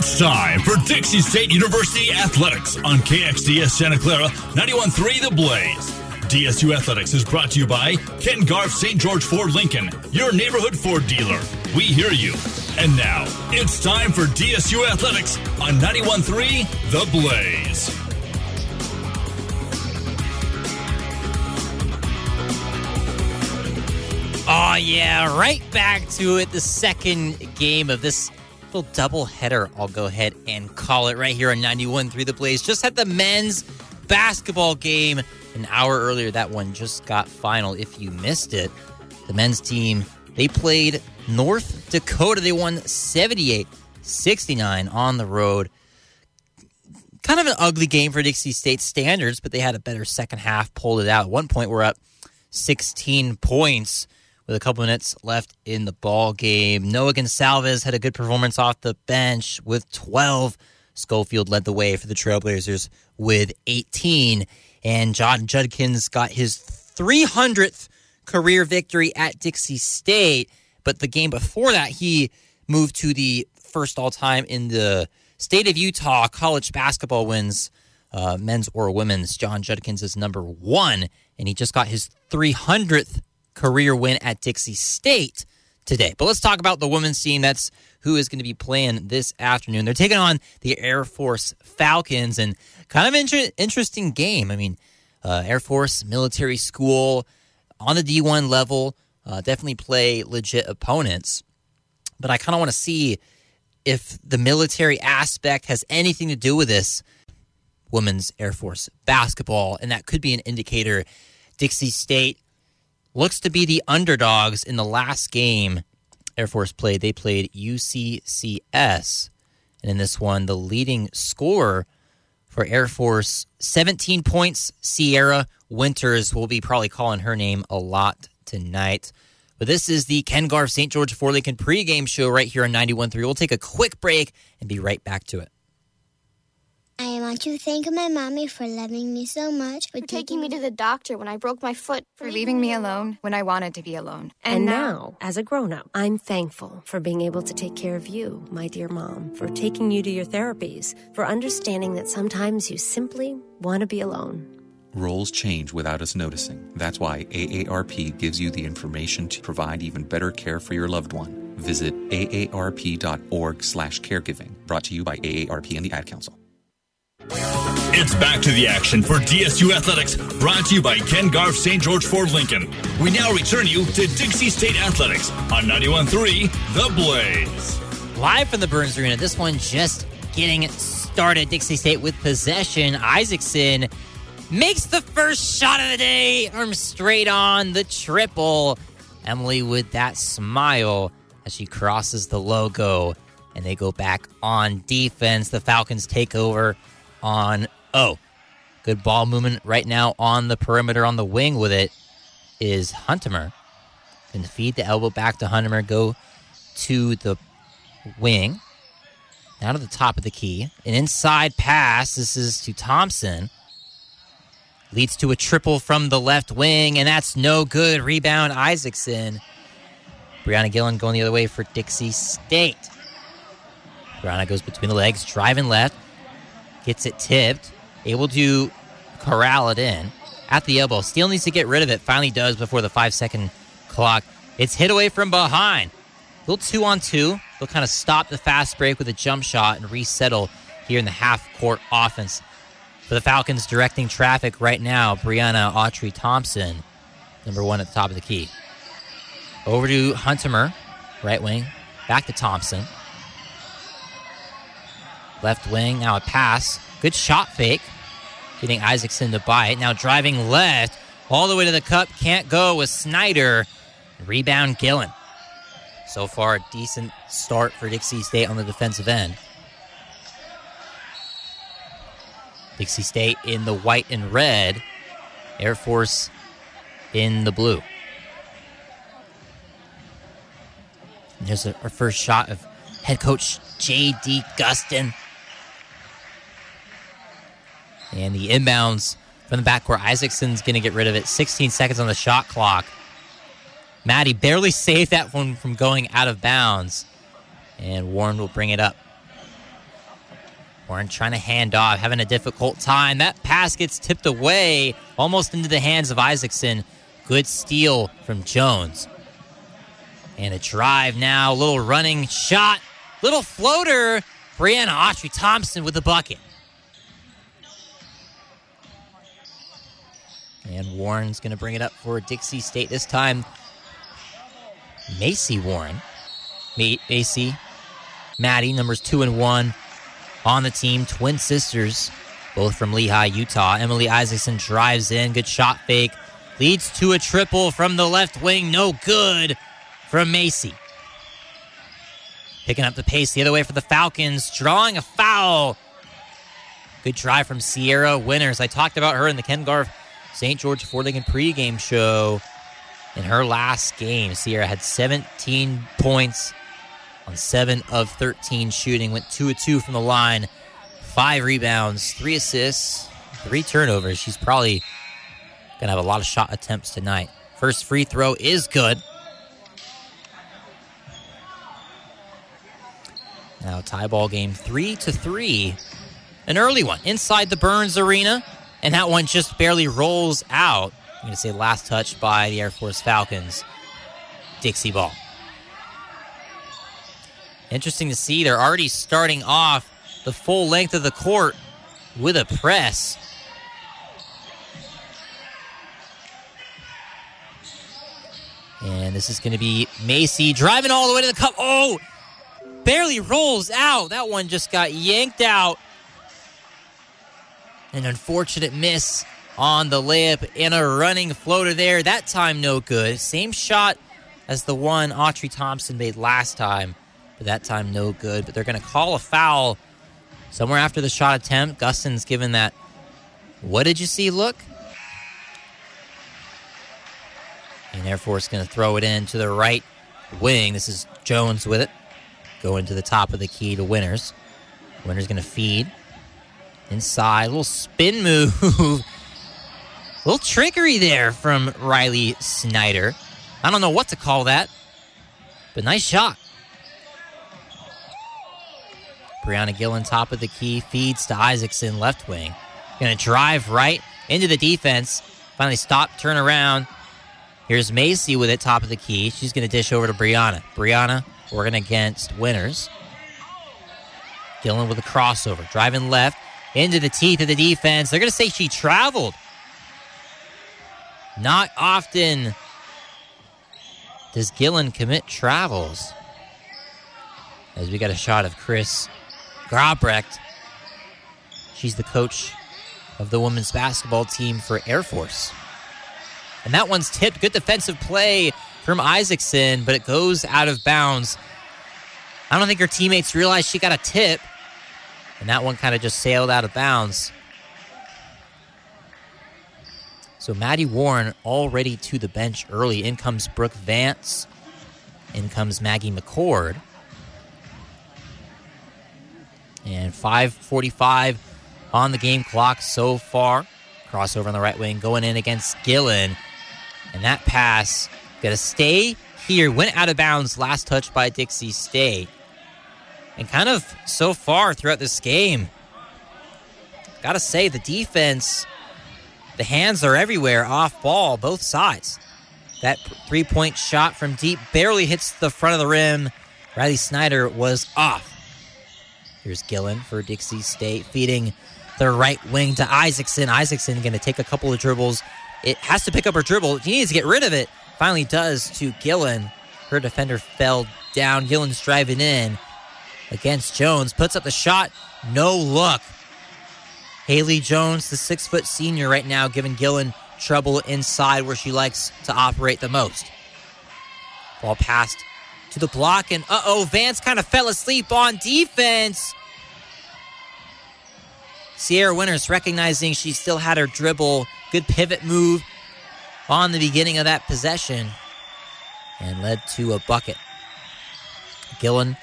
It's time for Dixie State University Athletics on KXDS Santa Clara 91.3 The Blaze. DSU Athletics is brought to you by Ken Garff St. George Ford Lincoln, your neighborhood Ford dealer. We hear you. And now, it's time for DSU Athletics on 91.3 The Blaze. Oh, yeah, right back to it. The second game of this little double header, I'll go ahead and call it right here on 91 through The Blaze. Just had the men's basketball game an hour earlier. That one just got final. If you missed it, the men's team, they played North Dakota. They won 78 69 on the road. Kind of an ugly game for Dixie State standards, but they had a better second half, pulled it out. At one point, we're up 16 points with a couple minutes left in the ball game. Noah Gonsalves had a good performance off the bench with 12. Schofield led the way for the Trailblazers with 18. And Jon Judkins got his 300th career victory at Dixie State. But the game before that, he moved to the first all time in the state of Utah college basketball wins, uh, men's or women's. Jon Judkins is number one, and he just got his 300th career win at Dixie State today. But let's talk about the women's team. That's who is going to be playing this afternoon. They're taking on the Air Force Falcons, and kind of inter- interesting game. I mean, uh, Air Force military school on the D1 level, uh, definitely play legit opponents. But I kind of want to see if the military aspect has anything to do with this women's Air Force basketball, and that could be an indicator. Dixie State looks to be the underdogs in the last game Air Force played. They played UCCS. And in this one, the leading scorer for Air Force, 17 points. Sierra Winters will be probably calling her name a lot tonight. But this is the Ken Garff St. George Ford Lincoln pregame show right here on 91.3. We'll take a quick break and be right back to it. I want to thank my mommy for loving me so much, for, for taking me to the doctor when I broke my foot, for leaving me alone when I wanted to be alone. And, and now, as a grown up, I'm thankful for being able to take care of you, my dear mom, for taking you to your therapies, for understanding that sometimes you simply want to be alone. Roles change without us noticing. That's why AARP gives you the information to provide even better care for your loved one. Visit aarp.org/caregiving. Brought to you by AARP and the Ad Council. It's back to the action for DSU Athletics, brought to you by Ken Garff St. George Ford Lincoln. We now return you to Dixie State Athletics on 91.3 The Blaze. Live from the Burns Arena, this one just getting started. Dixie State with possession. Isaacson makes the first shot of the day, arm straight on the triple. Emily with that smile as she crosses the logo, and they go back on defense. The Falcons take over on oh. Good ball movement right now on the perimeter on the wing with it is Huntemer. Can feed the elbow back to Huntemer, go to the wing. Now to the top of the key. An inside pass. This is to Thompson. Leads to a triple from the left wing, and that's no good. Rebound Isaacson. Brianna Gillen going the other way for Dixie State. Brianna goes between the legs, driving left gets it tipped, able to corral it in at the elbow. Steele needs to get rid of it. Finally does before the five second clock. It's hit away from behind. A little two on two. They'll kind of stop the fast break with a jump shot and resettle here in the half court offense. For the Falcons directing traffic right now, Brianna Autry Thompson, number one at the top of the key. Over to Huntemer, right wing. Back to Thompson. Left wing, now a pass. Good shot fake. Getting Isaacson to buy it. Now driving left, all the way to the cup. Can't go with Snyder. Rebound Gillen. So far, a decent start for Dixie State on the defensive end. Dixie State in the white and red. Air Force in the blue. And there's our first shot of head coach J.D. Gustin. And the inbounds from the backcourt. Isaacson's going to get rid of it. 16 seconds on the shot clock. Maddie barely saved that one from going out of bounds. And Warren will bring it up. Warren trying to hand off, having a difficult time. That pass gets tipped away, almost into the hands of Isaacson. Good steal from Jones. And a drive now, little running shot, little floater. Brianna Autry Thompson with the bucket. And Warren's going to bring it up for Dixie State this time. Macy Warren. Macy, Maddie, numbers two and one on the team. Twin sisters, both from Lehi, Utah. Emily Isaacson drives in. Good shot fake. Leads to a triple from the left wing. No good from Macy. Picking up the pace the other way for the Falcons. Drawing a foul. Good drive from Sierra Winters. I talked about her in the Ken Garff St. George Ford Lincoln pregame show. In her last game, Sierra had 17 points on 7 of 13 shooting. Went 2 of 2 from the line. Five rebounds, three assists, three turnovers. She's probably going to have a lot of shot attempts tonight. First free throw is good. Now tie ball game three to three. An early one inside the Burns Arena, and that one just barely rolls out. I'm going to say last touch by the Air Force Falcons. Dixie ball. Interesting to see they're already starting off the full length of the court with a press. And this is going to be Macy driving all the way to the cup. Oh, barely rolls out. That one just got yanked out. An unfortunate miss on the layup and a running floater there. That time, no good. Same shot as the one Autry Thompson made last time, but that time, no good. But they're going to call a foul somewhere after the shot attempt. Gustin's given that, what did you see look? And Air Force going to throw it in to the right wing. This is Jones with it. Going to the top of the key to Winters. Winters going to feed. Inside, a little spin move. little trickery there from Riley Snyder. I don't know what to call that, but nice shot. Brianna Gillen, top of the key, feeds to Isaacson, left wing. To drive right into the defense. Finally stop, turn around. Here's Macy with it, top of the key. She's to dish over to Brianna. Brianna working against Winters. Gillen with a crossover, driving left into the teeth of the defense. They're going to say she traveled. Not often does Gillen commit travels. As we got a shot of Chris Gobrecht. She's the coach of the women's basketball team for Air Force. And that one's tipped. Good defensive play from Isaacson, but it goes out of bounds. I don't think her teammates realized she got a tip, and that one kind of just sailed out of bounds. So Maddie Warren already to the bench early. In comes Brooke Vance. In comes Maggie McCord. And 5:45 on the game clock so far. Crossover on the right wing going in against Gillen. And that pass going to stay here. Went out of bounds. Last touch by Dixie State. And kind of so far throughout this game, got to say the defense, the hands are everywhere off ball, both sides. That three point shot from deep barely hits the front of the rim. Riley Snyder was off. Here's Gillen for Dixie State, feeding the right wing to Isaacson. Isaacson going to take a couple of dribbles. It has to pick up her dribble. She needs to get rid of it. Finally does to Gillen. Her defender fell down. Gillen's driving in against Jones. Puts up the shot. No look. Haley Jones, the six foot senior right now, giving Gillen trouble inside where she likes to operate the most. Ball passed to the block, and uh oh, Vance kind of fell asleep on defense. Sierra Winters recognizing she still had her dribble. Good pivot move on the beginning of that possession and led to a bucket. Gillen,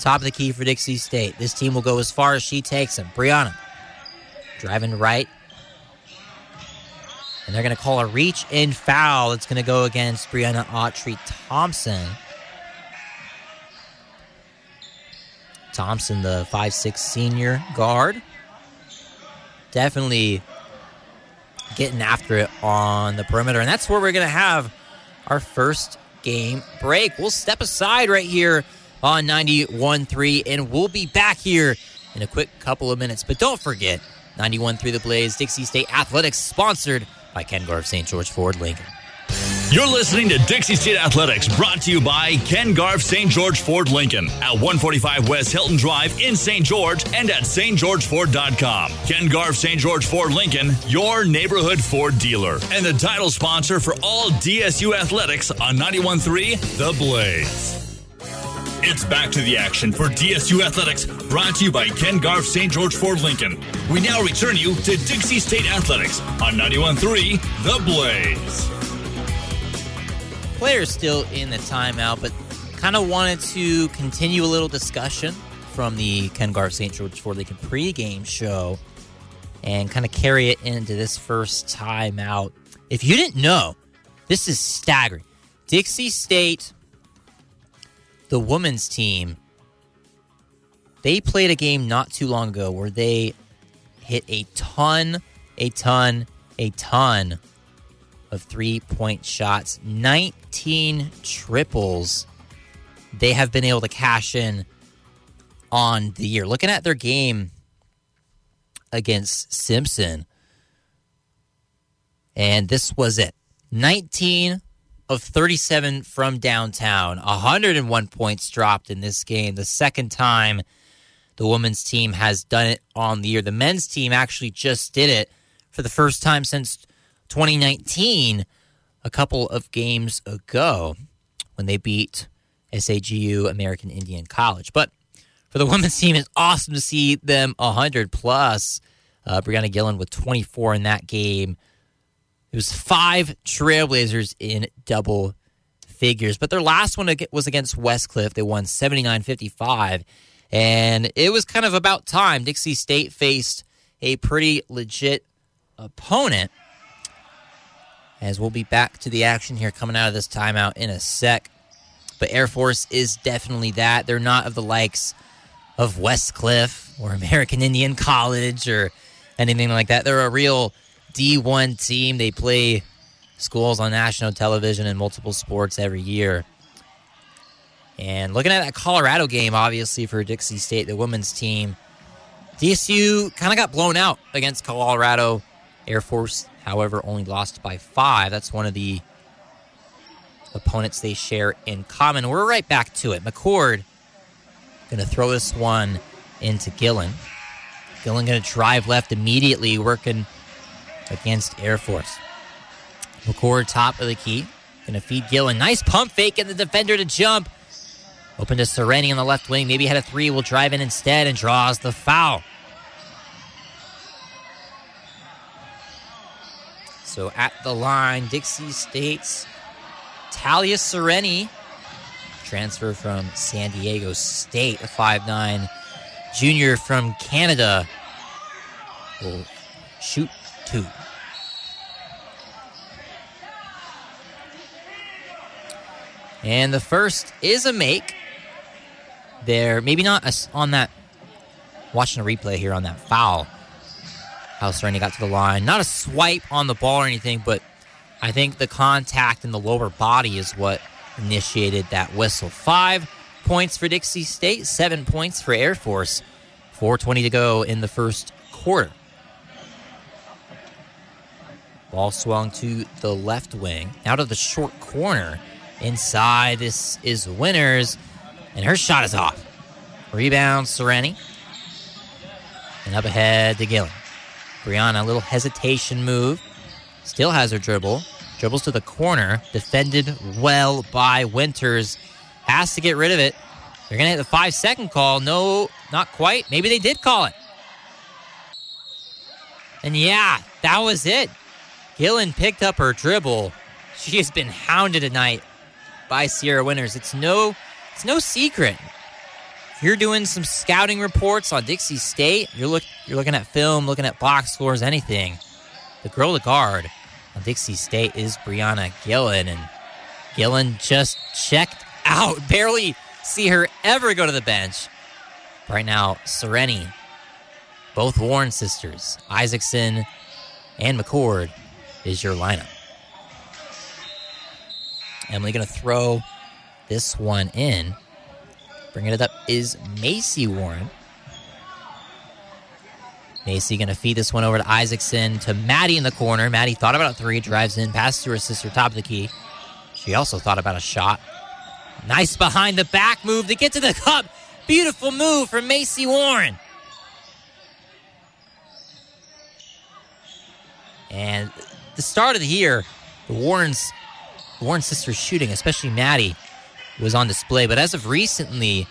top of the key for Dixie State. This team will go as far as she takes them. Brianna driving right. And they're going to call a reach in foul. It's going to go against Brianna Autry Thompson. Thompson, the five-six senior guard, definitely getting after it on the perimeter. And that's where we're going to have our first game break. We'll step aside right here on 91.3, and we'll be back here in a quick couple of minutes. But don't forget, 91.3 The Blaze, Dixie State Athletics, sponsored by Ken Garff St. George Ford Lincoln. You're listening to Dixie State Athletics, brought to you by Ken Garff St. George Ford Lincoln at 145 West Hilton Drive in St. George and at stgeorgeford.com. Ken Garff St. George Ford Lincoln, your neighborhood Ford dealer, and the title sponsor for all DSU athletics on 91.3 The Blaze. It's back to the action for DSU Athletics, brought to you by Ken Garff St. George Ford Lincoln. We now return you to Dixie State Athletics on 91.3 The Blaze. Players still in the timeout, but kind of wanted to continue a little discussion from the Ken Garff St. George Ford Lincoln pregame show and kind of carry it into this first timeout. If you didn't know, this is staggering. Dixie State, the women's team, they played a game not too long ago where they hit a ton, a ton, a ton of three point shots, 19 triples. They have been able to cash in on the year. Looking at their game against Simpson, and this was it 19 of 37 from downtown, 101 points dropped in this game. The second time the women's team has done it on the year. The men's team actually just did it for the first time since 2019, a couple of games ago when they beat SAGU American Indian College. But for the women's team, it's awesome to see them 100 plus. Uh, Brianna Gillen with 24 in that game. It was five Trailblazers in double figures. But their last one was against Westcliff. They won 79 55. And it was kind of about time. Dixie State faced a pretty legit opponent. As we'll be back to the action here coming out of this timeout in a sec. But Air Force is definitely that. They're not of the likes of Westcliff or American Indian College or anything like that. They're a real D1 team. They play schools on national television and multiple sports every year. And looking at that Colorado game, obviously, for Dixie State, the women's team, DSU kind of got blown out against Colorado. Air Force, however, only lost by five. That's one of the opponents they share in common. We're right back to it. McCord going to throw this one into Gillen. Gillen going to drive left immediately, working against Air Force. McCord top of the key. To feed Gillen. Nice pump fake and the defender to jump. Open to Sereni on the left wing. Maybe had a three. Will drive in instead and draws the foul. So at the line, Dixie State's Talia Sereni, transfer from San Diego State, a 5'9 junior from Canada, will shoot two. And the first is a make. There, maybe not on that, watching a replay here on that foul. How Sereni got to the line. Not a swipe on the ball or anything, but I think the contact in the lower body is what initiated that whistle. Five points for Dixie State, seven points for Air Force. 4.20 to go in the first quarter. Ball swung to the left wing, out of the short corner. Inside, this is Winters, and her shot is off. Rebound, Sereni. And up ahead to Gillen. Brianna, a little hesitation move. Still has her dribble. Dribbles to the corner. Defended well by Winters. Has to get rid of it. They're going to hit the five second call. No, not quite. Maybe they did call it. And yeah, that was it. Gillen picked up her dribble. She has been hounded tonight by Sierra Winters. It's no, it's no secret. If you're doing some scouting reports on Dixie State, you're look, you're looking at film, looking at box scores, anything. The girl to guard on Dixie State is Brianna Gillen, and Gillen just checked out. Barely see her ever go to the bench. Right now, Sereni, both Warren sisters, Isaacson and McCord, is your lineup. Emily going to throw this one in. Bringing it up is Macy Warren. Macy going to feed this one over to Isaacson to Maddie in the corner. Maddie thought about a three, drives in, passes to her sister, top of the key. She also thought about a shot. Nice behind the back move to get to the cup. Beautiful move from Macy Warren. And the start of the year, the Warrens, Warren sisters shooting, especially Maddie, was on display. But as of recently,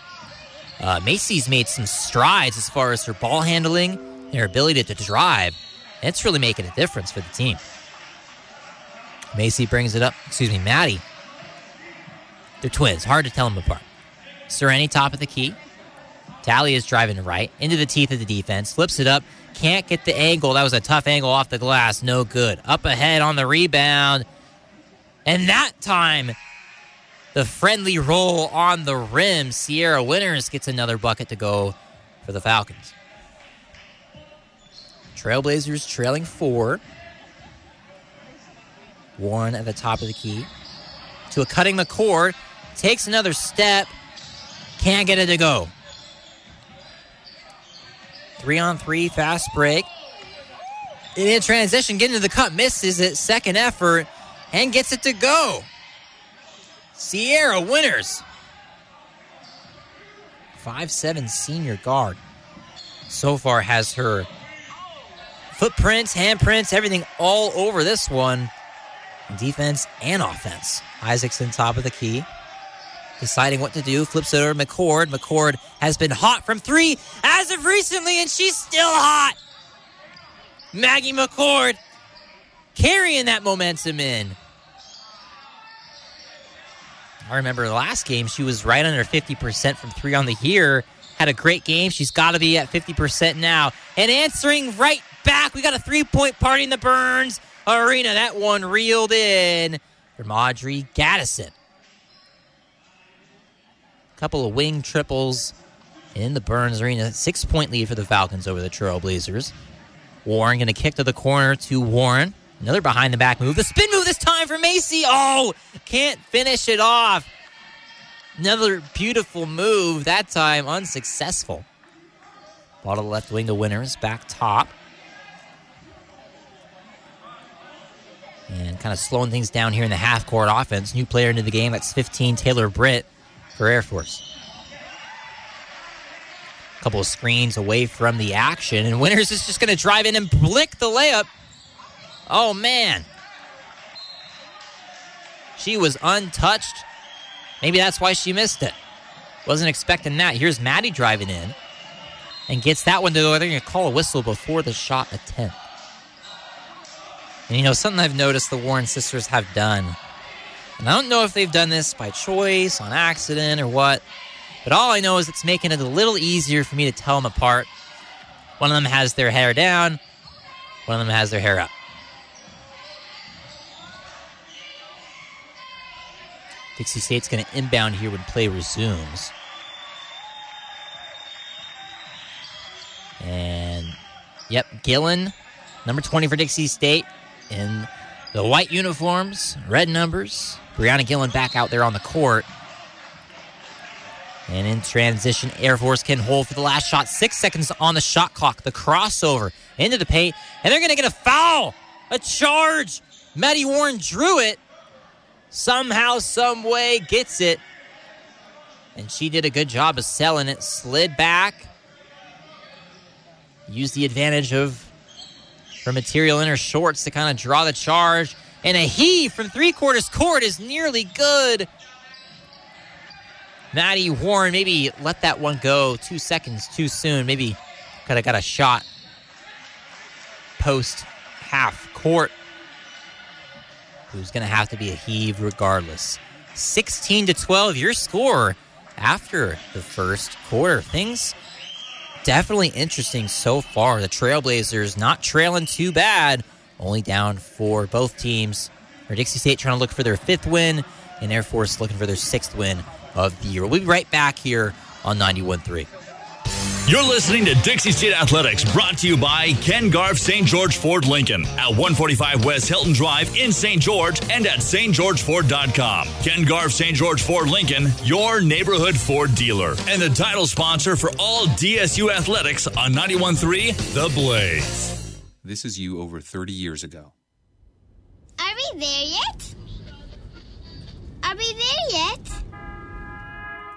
uh, Macy's made some strides as far as her ball handling and her ability to drive. It's really making a difference for the team. Macy brings it up. Excuse me, Maddie. They're twins. Hard to tell them apart. Sereni top of the key. Tally is driving right into the teeth of the defense. Flips it up. Can't get the angle. That was a tough angle off the glass. No good. Up ahead on the rebound. And that time, the friendly roll on the rim. Sierra Winters gets another bucket to go for the Falcons. Trailblazers trailing four. Warren at the top of the key. To a cutting McCord. Takes another step. Can't get it to go. Three on three, fast break. In transition, getting to the cup, misses it. Second effort, and gets it to go. Sierra Winters. Five-seven senior guard. So far has her footprints, handprints, everything all over this one. Defense and offense. Isaacson top of the key. Deciding what to do. Flips it over to McCord. McCord has been hot from three as of recently, and she's still hot. Maggie McCord carrying that momentum in. I remember the last game, she was right under 50% from three on the year. Had a great game. She's got to be at 50% now. And answering right back, we got a three point party in the Burns Arena. That one reeled in from Audrey Gaddison. Couple of wing triples in the Burns Arena. Six point lead for the Falcons over the Trailblazers. Warren going to kick to the corner to Warren. Another behind the back move. The spin move this time for Macy. Oh, can't finish it off. Another beautiful move, that time unsuccessful. Ball to the left wing, the Winters back top. And kind of slowing things down here in the half court offense. New player into the game, that's 15, Taylor Britt for Air Force. A couple of screens away from the action, and Winters is just going to drive in and blick the layup. Oh, man. She was untouched. Maybe that's why she missed it. Wasn't expecting that. Here's Maddie driving in and gets that one to go. They're going to call a whistle before the shot attempt. And you know, something I've noticed the Warren sisters have done, and I don't know if they've done this by choice, on accident, or what, but all I know is it's making it a little easier for me to tell them apart. One of them has their hair down, one of them has their hair up. Dixie State's going to inbound here when play resumes. And, yep, Gillen, number 20 for Dixie State, in the white uniforms, red numbers. Brianna Gillen back out there on the court. And in transition, Air Force can hold for the last shot. Six seconds on the shot clock. The crossover into the paint. And they're going to get a foul. A charge. Maddie Warren drew it. Somehow, some way, gets it. And she did a good job of selling it. Slid back. Used the advantage of her material in her shorts to kind of draw the charge. And a heave from three quarters court is nearly good. Maddie Warren maybe let that one go two seconds too soon. Maybe could have got a shot post half court. Who's going to have to be a heave regardless. 16 to 12, your score after the first quarter. Things definitely interesting so far. The Trailblazers not trailing too bad, only down for both teams. Or Dixie State trying to look for their fifth win, and Air Force looking for their sixth win of the year. We'll be right back here on 91.3. You're listening to Dixie State Athletics, brought to you by Ken Garff St. George Ford Lincoln at 145 West Hilton Drive in St. George and at stgeorgeford.com. Ken Garff St. George Ford Lincoln, your neighborhood Ford dealer, and the title sponsor for all DSU athletics on 91.3 The Blaze. This is you over 30 years ago. Are we there yet? Are we there yet?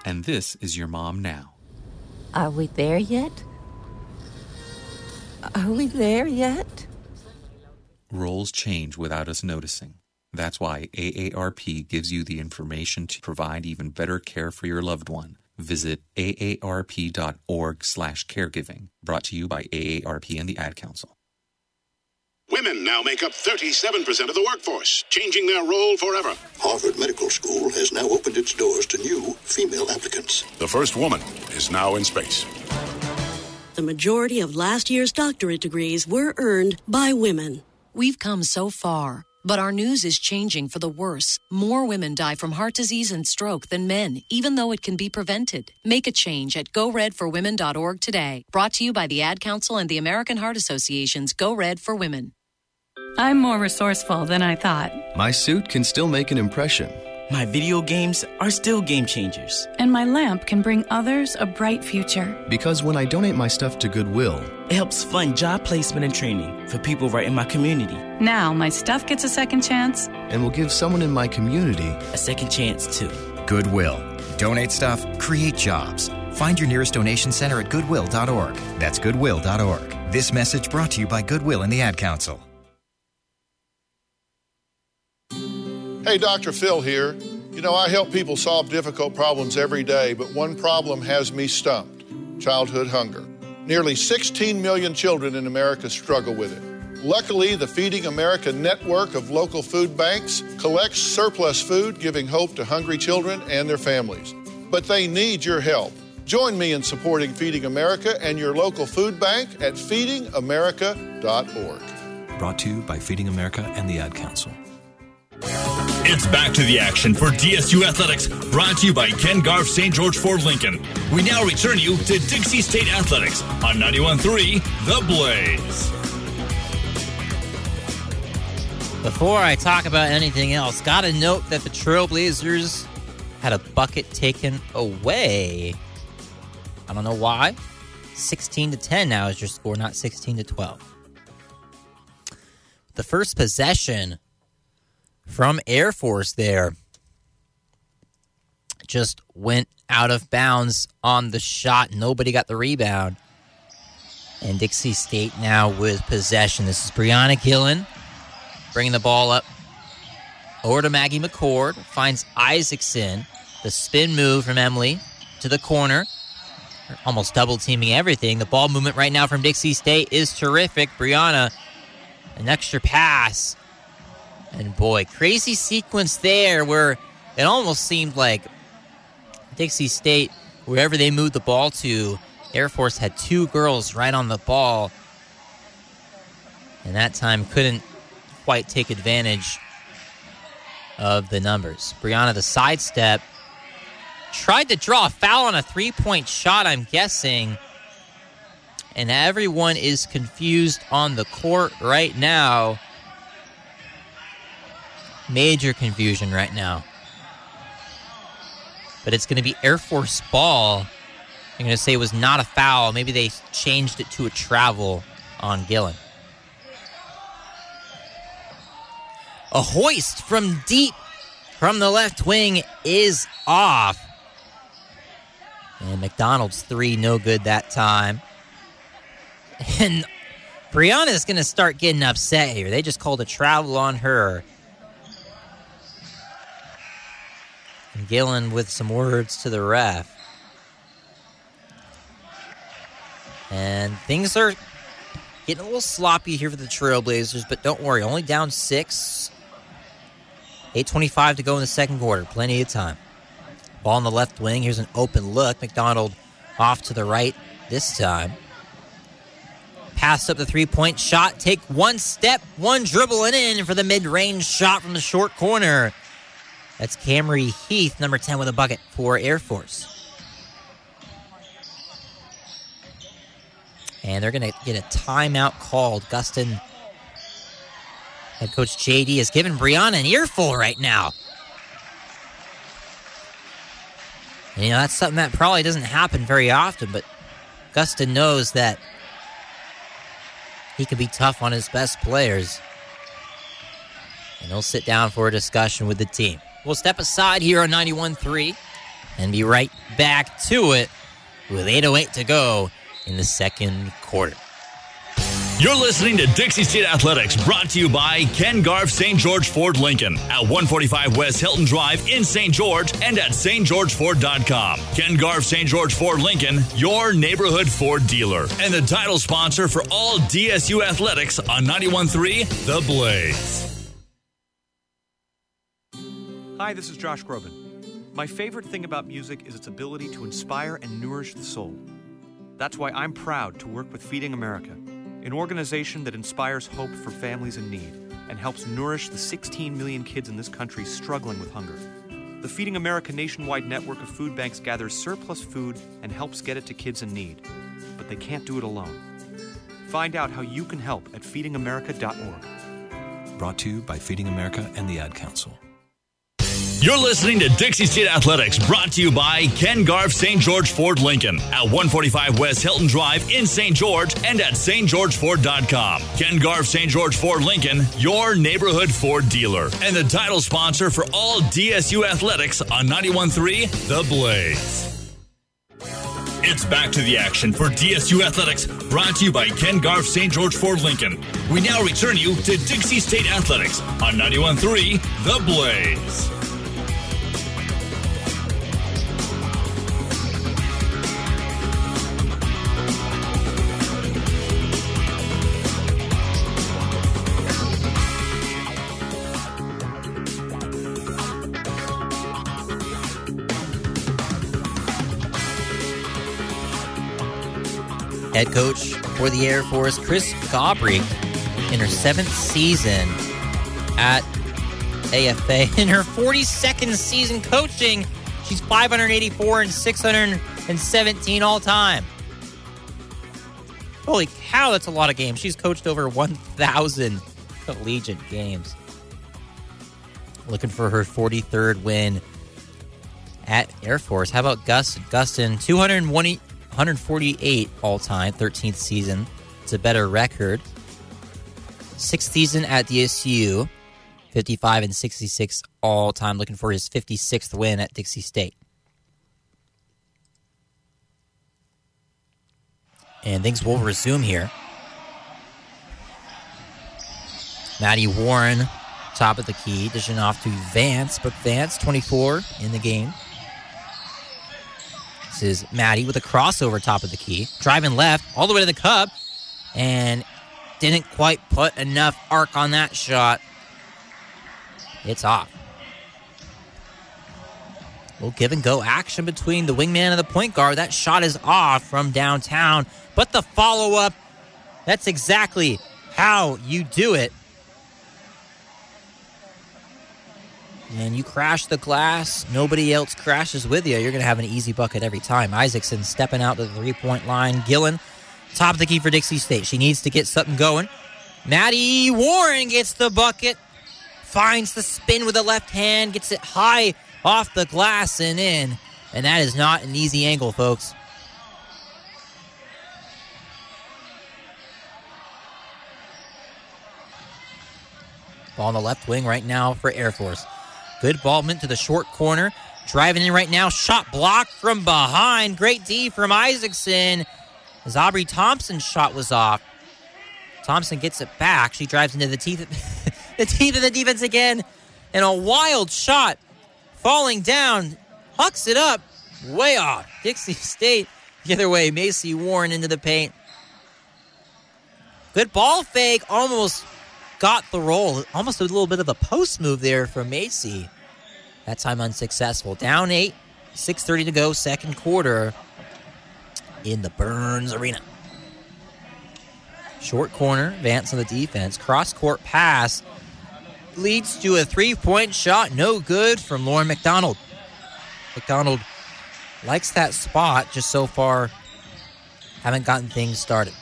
And this is your mom now. Are we there yet? Are we there yet? Roles change without us noticing. That's why AARP gives you the information to provide even better care for your loved one. Visit aarp.org/caregiving. Brought to you by AARP and the Ad Council. Women now make up 37% of the workforce, changing their role forever. Harvard Medical School has now opened its doors to new female applicants. The first woman is now in space. The majority of last year's doctorate degrees were earned by women. We've come so far, but our news is changing for the worse. More women die from heart disease and stroke than men, even though it can be prevented. Make a change at goredforwomen.org today. Brought to you by the Ad Council and the American Heart Association's Go Red for Women. I'm more resourceful than I thought. My suit can still make an impression. My video games are still game changers. And my lamp can bring others a bright future. Because when I donate my stuff to Goodwill, it helps fund job placement and training for people right in my community. Now my stuff gets a second chance. And will give someone in my community a second chance too. Goodwill. Donate stuff, create jobs. Find your nearest donation center at goodwill.org. That's goodwill.org. This message brought to you by Goodwill and the Ad Council. Hey, Dr. Phil here. You know, I help people solve difficult problems every day, but one problem has me stumped childhood hunger. Nearly 16 million children in America struggle with it. Luckily, the Feeding America network of local food banks collects surplus food, giving hope to hungry children and their families. But they need your help. Join me in supporting Feeding America and your local food bank at feedingamerica.org. Brought to you by Feeding America and the Ad Council. It's back to the action for DSU Athletics, brought to you by Ken Garff St. George Ford Lincoln. We now return you to Dixie State Athletics on 91.3 The Blaze. Before I talk about anything else, gotta note that the Trailblazers had a bucket taken away. I don't know why. 16 to 10 now is your score, not 16 to 12. The first possession from Air Force there just went out of bounds on the shot. Nobody got the rebound. And Dixie State now with possession. This is Brianna Gillen bringing the ball up over to Maggie McCord. Finds Isaacson. The spin move from Emily to the corner. Almost double teaming everything. The ball movement right now from Dixie State is terrific. Brianna, an extra pass and boy, crazy sequence there where it almost seemed like Dixie State, wherever they moved the ball to, Air Force had two girls right on the ball. And that time couldn't quite take advantage of the numbers. Brianna, the sidestep, tried to draw a foul on a three point shot, I'm guessing. And everyone is confused on the court right now major confusion right now. But it's going to be Air Force ball. I'm going to say it was not a foul. Maybe they changed it to a travel on Gillen. A hoist from deep from the left wing is off. And McDonald's three, no good that time. And Brianna is going to start getting upset here. They just called a travel on her. And Gillen with some words to the ref. And things are getting a little sloppy here for the Trailblazers, but don't worry, only down six. 8.25 to go in the second quarter. Plenty of time. Ball on the left wing. Here's an open look. McDonald off to the right this time. Pass up the three point shot. Take one step, one dribble and in for the mid range shot from the short corner. That's Camry Heath, number 10, with a bucket for Air Force. And they're going to get a timeout called. Gustin head coach JD has given Brianna an earful right now. And, you know, that's something that probably doesn't happen very often, but Gustin knows that he can be tough on his best players. And he'll sit down for a discussion with the team. We'll step aside here on 91 3 and be right back to it with 8.08 to go in the second quarter. You're listening to Dixie State Athletics, brought to you by Ken Garff St. George Ford Lincoln at 145 West Hilton Drive in St. George and at stgeorgeford.com. Ken Garff St. George Ford Lincoln, your neighborhood Ford dealer, and the title sponsor for all DSU athletics on 91.3 The Blaze. Hi, this is Josh Groban. My favorite thing about music is its ability to inspire and nourish the soul. That's why I'm proud to work with Feeding America an organization that inspires hope for families in need and helps nourish the 16 million kids in this country struggling with hunger. The Feeding America nationwide network of food banks gathers surplus food and helps get it to kids in need, but they can't do it alone. Find out how you can help at feedingamerica.org. Brought to you by Feeding America and the Ad Council. You're listening to Dixie State Athletics, brought to you by Ken Garff St. George Ford Lincoln at 145 West Hilton Drive in St. George and at stgeorgeford.com. Ken Garff St. George Ford Lincoln, your neighborhood Ford dealer, and the title sponsor for all DSU athletics on 91.3 The Blaze. It's back to the action for DSU Athletics, brought to you by Ken Garff St. George Ford Lincoln. We now return you to Dixie State Athletics on 91.3 The Blaze. Head coach for the Air Force, Chris Gobrecht, in her seventh season at AFA. In her 42nd season coaching, she's 584 and 617 all time. Holy cow, that's a lot of games. She's coached over 1,000 collegiate games. Looking for her 43rd win at Air Force. How about Gus Gustin? 220, 148 all time, 13th season. It's a better record. Sixth season at DSU, 55 and 66 all time. Looking for his 56th win at Dixie State. And things will resume here. Maddie Warren, top of the key, dishing off to Vance. but Vance, 24 in the game. This is Maddie with a crossover top of the key, driving left all the way to the cup, and didn't quite put enough arc on that shot. It's off. Little give and go action between the wingman and the point guard. That shot is off from downtown, but the follow up, that's exactly how you do it. And you crash the glass, nobody else crashes with you, you're going to have an easy bucket every time. Isaacson stepping out to the three point line. Gillen, top of the key for Dixie State. She needs to get something going. Maddie Warren gets the bucket, finds the spin with the left hand, gets it high off the glass and in. And that is not an easy angle, folks. Ball on the left wing right now for Air Force. Good ballment to the short corner. Driving in right now. Shot blocked from behind. Great D from Isaacson. As Aubrey Thompson's shot was off. Thompson gets it back. She drives into the teeth, of, the teeth of the defense again. And a wild shot falling down. Hucks it up. Way off. Dixie State the other way. Macy Warren into the paint. Good ball fake. Almost got the roll. Almost a little bit of a post move there from Macy. That time unsuccessful. Down eight, 6.30 to go, second quarter in the Burns Arena. Short corner, Vance on the defense. Cross court pass leads to a three point shot. No good from Lauren McDonald. McDonald likes that spot, just so far haven't gotten things started.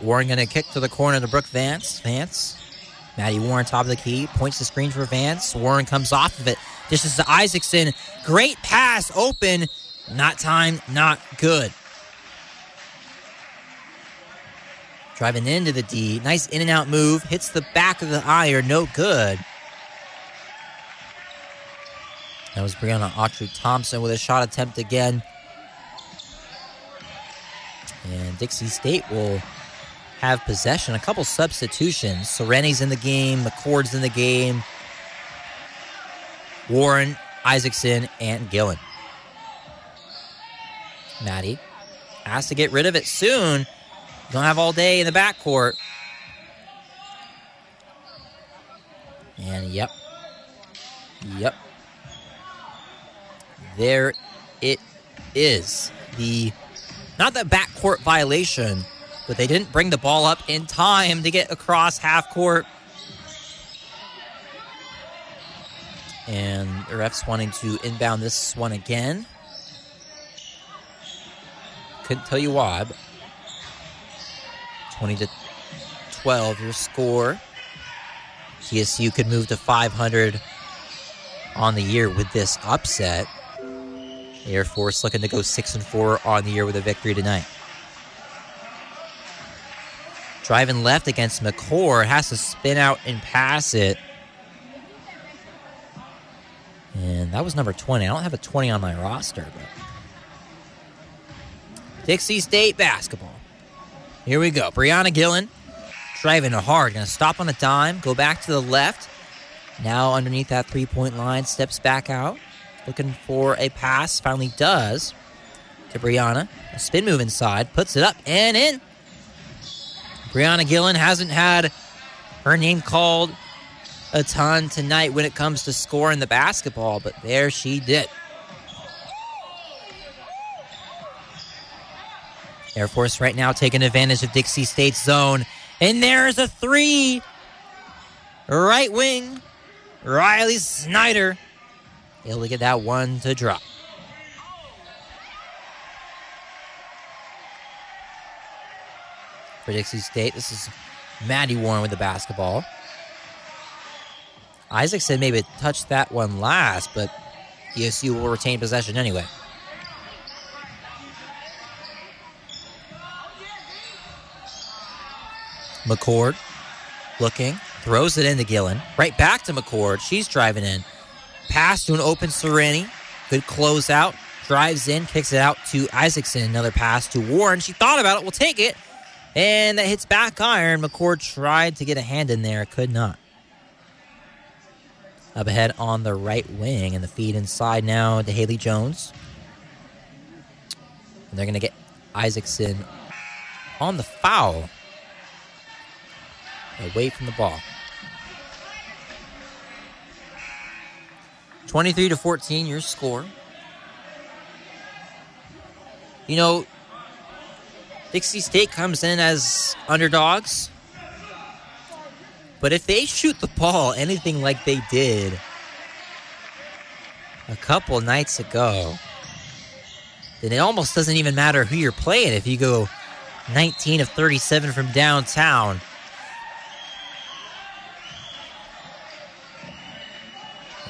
Warren going to kick to the corner to Brooke Vance. Vance. Maddie Warren, top of the key, points the screen for Vance. Warren comes off of it. This is to Isaacson. Great pass, open. Not time, not good. Driving into the D. Nice in and out move. Hits the back of the iron. No good. That was Brianna Autry Thompson with a shot attempt again. And Dixie State will have possession. A couple substitutions. Sereni's in the game. McCord's in the game. Warren, Isaacson, and Gillen. Maddie has to get rid of it soon. Don't have all day in the backcourt. And yep. Yep. There it is. The not the backcourt violation, but they didn't bring the ball up in time to get across half court. And the refs wanting to inbound this one again. Couldn't tell you why, but 20 to 12 your score. TSU could move to 500 on the year with this upset. Air Force looking to go 6 and 4 on the year with a victory tonight. Driving left against McCord, has to spin out and pass it. And that was number 20. I don't have a 20 on my roster, but Dixie State basketball. Here we go. Brianna Gillen driving hard. Going to stop on a dime, go back to the left. Now underneath that three point line, steps back out. Looking for a pass. Finally does to Brianna. A spin move inside. Puts it up and in. Brianna Gillen hasn't had her name called a ton tonight when it comes to scoring the basketball, but there she did. Air Force right now taking advantage of Dixie State's zone. And there's a three. Right wing. Riley Snyder. Able to get that one to drop. For Dixie State, this is Maddie Warren with the basketball. Isaac said maybe it touched that one last, but ESU will retain possession anyway. McCord looking, throws it into Gillen. Right back to McCord. She's driving in. Pass to an open Sereni. Good closeout. Drives in, kicks it out to Isaacson. Another pass to Warren. She thought about it. We'll take it. And that hits back iron. McCord tried to get a hand in there. Could not. Up ahead on the right wing. And the feed inside now to Haley Jones. And they're going to get Isaacson on the foul away from the ball. 23 to 14, your score. You know, Dixie State comes in as underdogs. But if they shoot the ball anything like they did a couple nights ago, then it almost doesn't even matter who you're playing if you go 19 of 37 from downtown.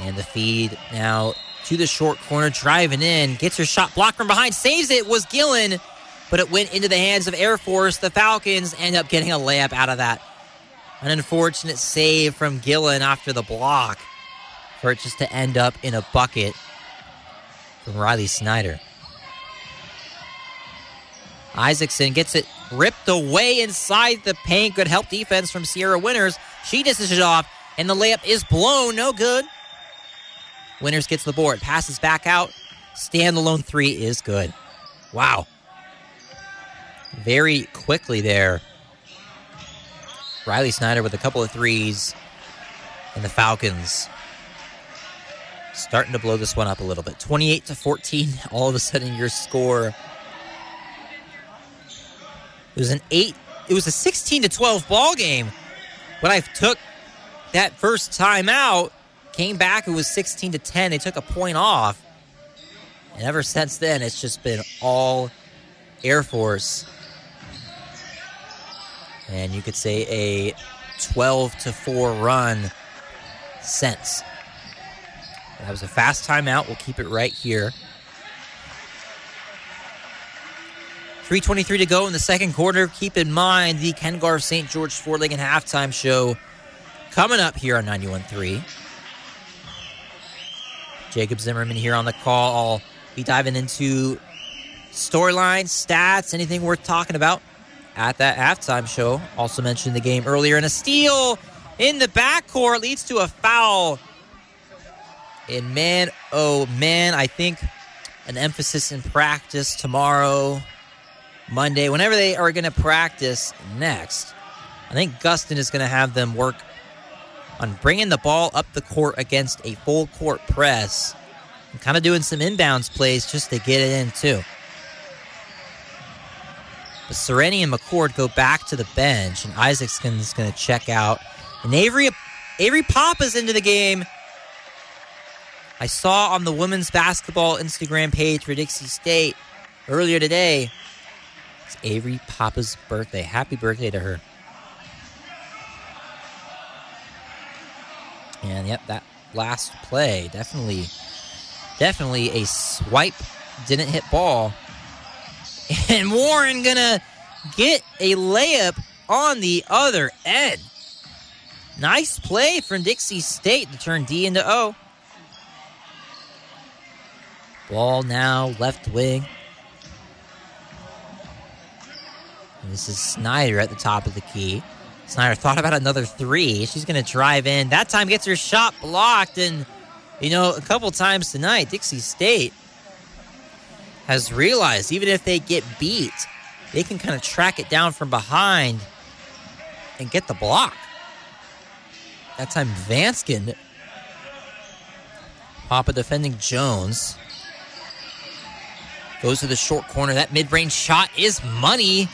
And the feed now to the short corner, driving in, gets her shot blocked from behind, saves it, was Gillen, but it went into the hands of Air Force. The Falcons end up getting a layup out of that. An unfortunate save from Gillen after the block for it just to end up in a bucket from Riley Snyder. Isaacson gets it ripped away inside the paint. Good help defense from Sierra Winters. She dishes it off, and the layup is blown. No good. Winters gets the board, passes back out. Standalone three is good. Wow. Very quickly there. Riley Snyder with a couple of threes. And the Falcons starting to blow this one up a little bit. 28 to 14. All of a sudden, your score. It was an eight. It was a 16 to 12 ball game. When I took that first time out, came back. It was 16 to 10. They took a point off. And ever since then, it's just been all Air Force. And you could say a 12 to 4 run since. That was a fast timeout. We'll keep it right here. 3.23 to go in the second quarter. Keep in mind the Ken Garff St. George Lincoln halftime show coming up here on 91.3. Jacob Zimmerman here on the call. I'll be diving into storylines, stats, anything worth talking about at that halftime show. Also mentioned the game earlier, and a steal in the backcourt leads to a foul. And man, oh man, I think an emphasis in practice tomorrow Monday, whenever they are going to practice next, I think Gustin is going to have them work on bringing the ball up the court against a full court press and kind of doing some inbounds plays just to get it in, too. But Sereni and McCord go back to the bench, and Isaacson is going to check out. And Avery, Avery Papa's into the game. I saw on the women's basketball Instagram page for Dixie State earlier today it's Avery Papa's birthday. Happy birthday to her. And yep, that last play definitely, definitely a swipe didn't hit ball. And Warren gonna get a layup on the other end. Nice play from Dixie State to turn D into O. Ball now left wing. This is Snyder at the top of the key. Snyder thought about another three. She's going to drive in. That time gets her shot blocked. And, you know, a couple times tonight, Dixie State has realized even if they get beat, they can kind of track it down from behind and get the block. That time, Vanskin. Papa defending Jones. Goes to the short corner. That mid range shot is money.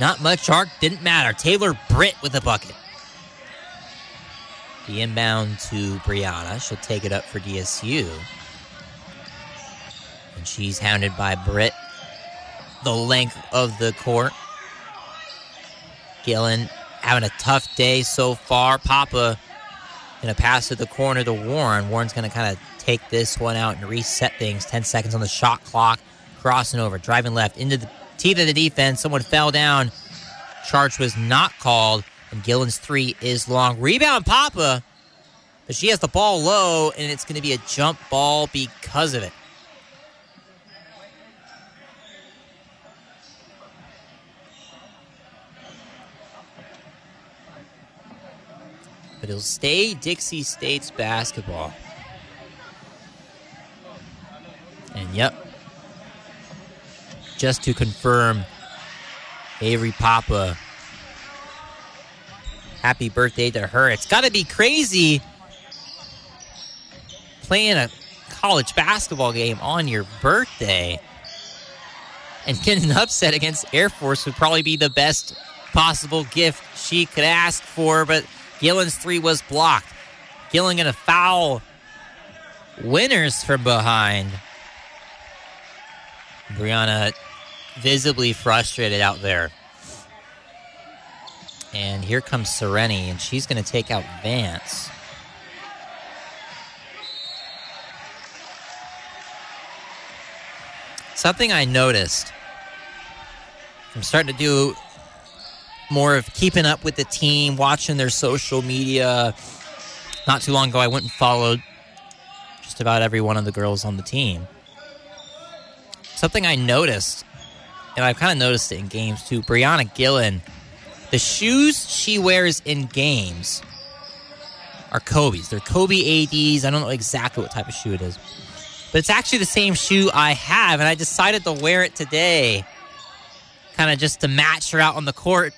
Not much arc, didn't matter. Taylor Britt with a bucket. The inbound to Brianna. She'll take it up for DSU. She's hounded by Britt the length of the court. Gillen having a tough day so far. Papa to pass to the corner to Warren. Warren's to kind of take this one out and reset things. 10 seconds on the shot clock. Crossing over, driving left into the teeth of the defense. Someone fell down. Charge was not called, and Gillen's three is long. Rebound, Papa, but she has the ball low, and it's going to be a jump ball because of it. It'll stay Dixie State's basketball. And yep, just to confirm, Avery Papa. Happy birthday to her. It's got to be crazy playing a college basketball game on your birthday and getting an upset against Air Force would probably be the best possible gift she could ask for, but Gillen's three was blocked. Gillen going to foul Winters from behind. Brianna visibly frustrated out there. And here comes Sereni, and she's going to take out Vance. Something I noticed I'm starting to do more of keeping up with the team, watching their social media. Not too long ago, I went and followed just about every one of the girls on the team. Something I noticed and I've kind of noticed it in games too. Brianna Gillen, the shoes she wears in games are Kobe's. They're Kobe ADs. I don't know exactly what type of shoe it is, but it's actually the same shoe I have, and I decided to wear it today, kind of just to match her out on the court.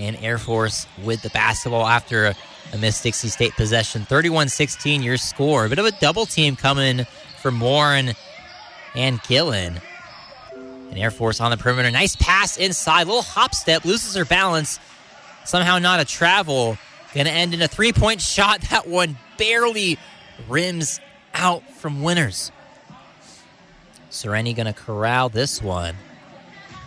And Air Force with the basketball after a, missed Dixie State possession. 31 16, your score. A bit of a double team coming from Warren and Gillen. And Air Force on the perimeter. Nice pass inside. Little hop step. Loses her balance. Somehow not a travel. Going to end in a three point shot. That one barely rims out from Winters. Sereni going to corral this one.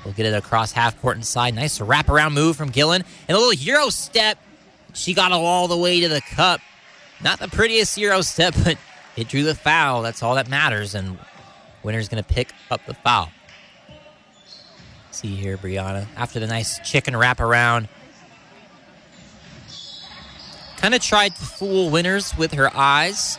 We'll get it across half court inside. Nice wraparound move from Gillen. And a little Euro step. She got all the way to the cup. Not the prettiest Euro step, but it drew the foul. That's all that matters. And Winters going to pick up the foul. See here, Brianna. After the nice chicken wraparound. Kind of tried to fool Winters with her eyes.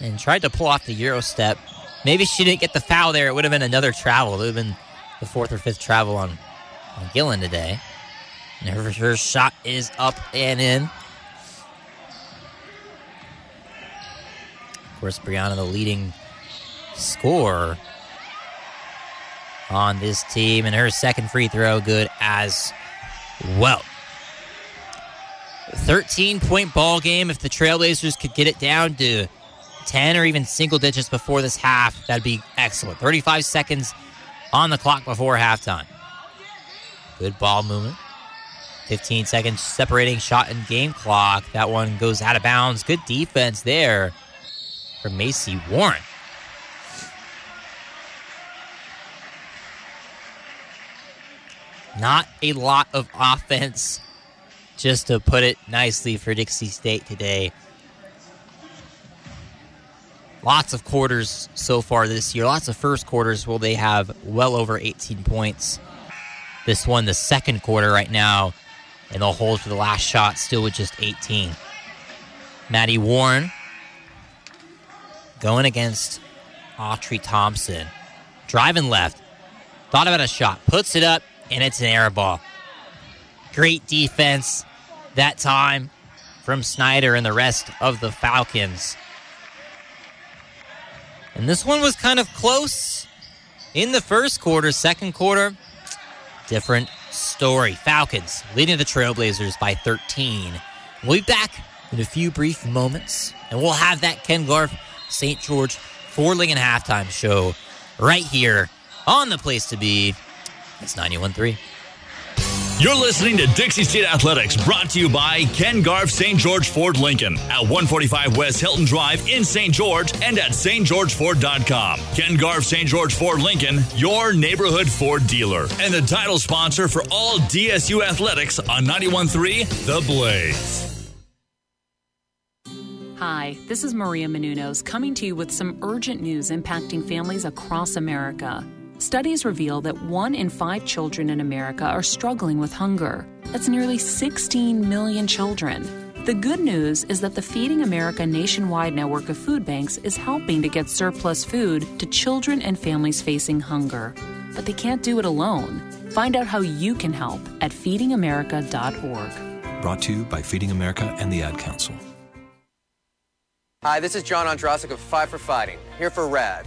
And tried to pull off the Euro step. Maybe she didn't get the foul there. It would have been another travel. It would have been the fourth or fifth travel on, on Gillen today. And her, her shot is up and in. Of course, Brianna, the leading scorer on this team, and her second free throw good as well. 13 point ball game. If the Trailblazers could get it down to 10 or even single digits before this half, that'd be excellent. 35 seconds on the clock before halftime. Good ball movement. 15 seconds separating shot and game clock. That one goes out of bounds. Good defense there from Macy Warren. Not a lot of offense, just to put it nicely for Dixie State today. Lots of quarters so far this year. Lots of first quarters will they have well over 18 points. This one, the second quarter right now, and they'll hold for the last shot, still with just 18. Maddie Warren going against Autry Thompson. Driving left. Thought about a shot. Puts it up, and it's an air ball. Great defense that time from Snyder and the rest of the Falcons. And this one was kind of close in the first quarter. Second quarter, different story. Falcons leading the Trailblazers by 13. We'll be back in a few brief moments, and we'll have that Ken Garff St. George Ford Lincoln halftime show right here on the place to be. It's 91.3. You're listening to Dixie State Athletics, brought to you by Ken Garff St. George Ford Lincoln at 145 West Hilton Drive in St. George and at stgeorgeford.com. Ken Garff St. George Ford Lincoln, your neighborhood Ford dealer, and the title sponsor for all DSU athletics on 91.3 The Blaze. Hi, this is Maria Menounos coming to you with some urgent news impacting families across America. Studies reveal that one in five children in America are struggling with hunger. That's nearly 16 million children. The good news is that the Feeding America nationwide network of food banks is helping to get surplus food to children and families facing hunger. But they can't do it alone. Find out how you can help at feedingamerica.org. Brought to you by Feeding America and the Ad Council. Hi, this is John Ondrasik of Five for Fighting, here for RADD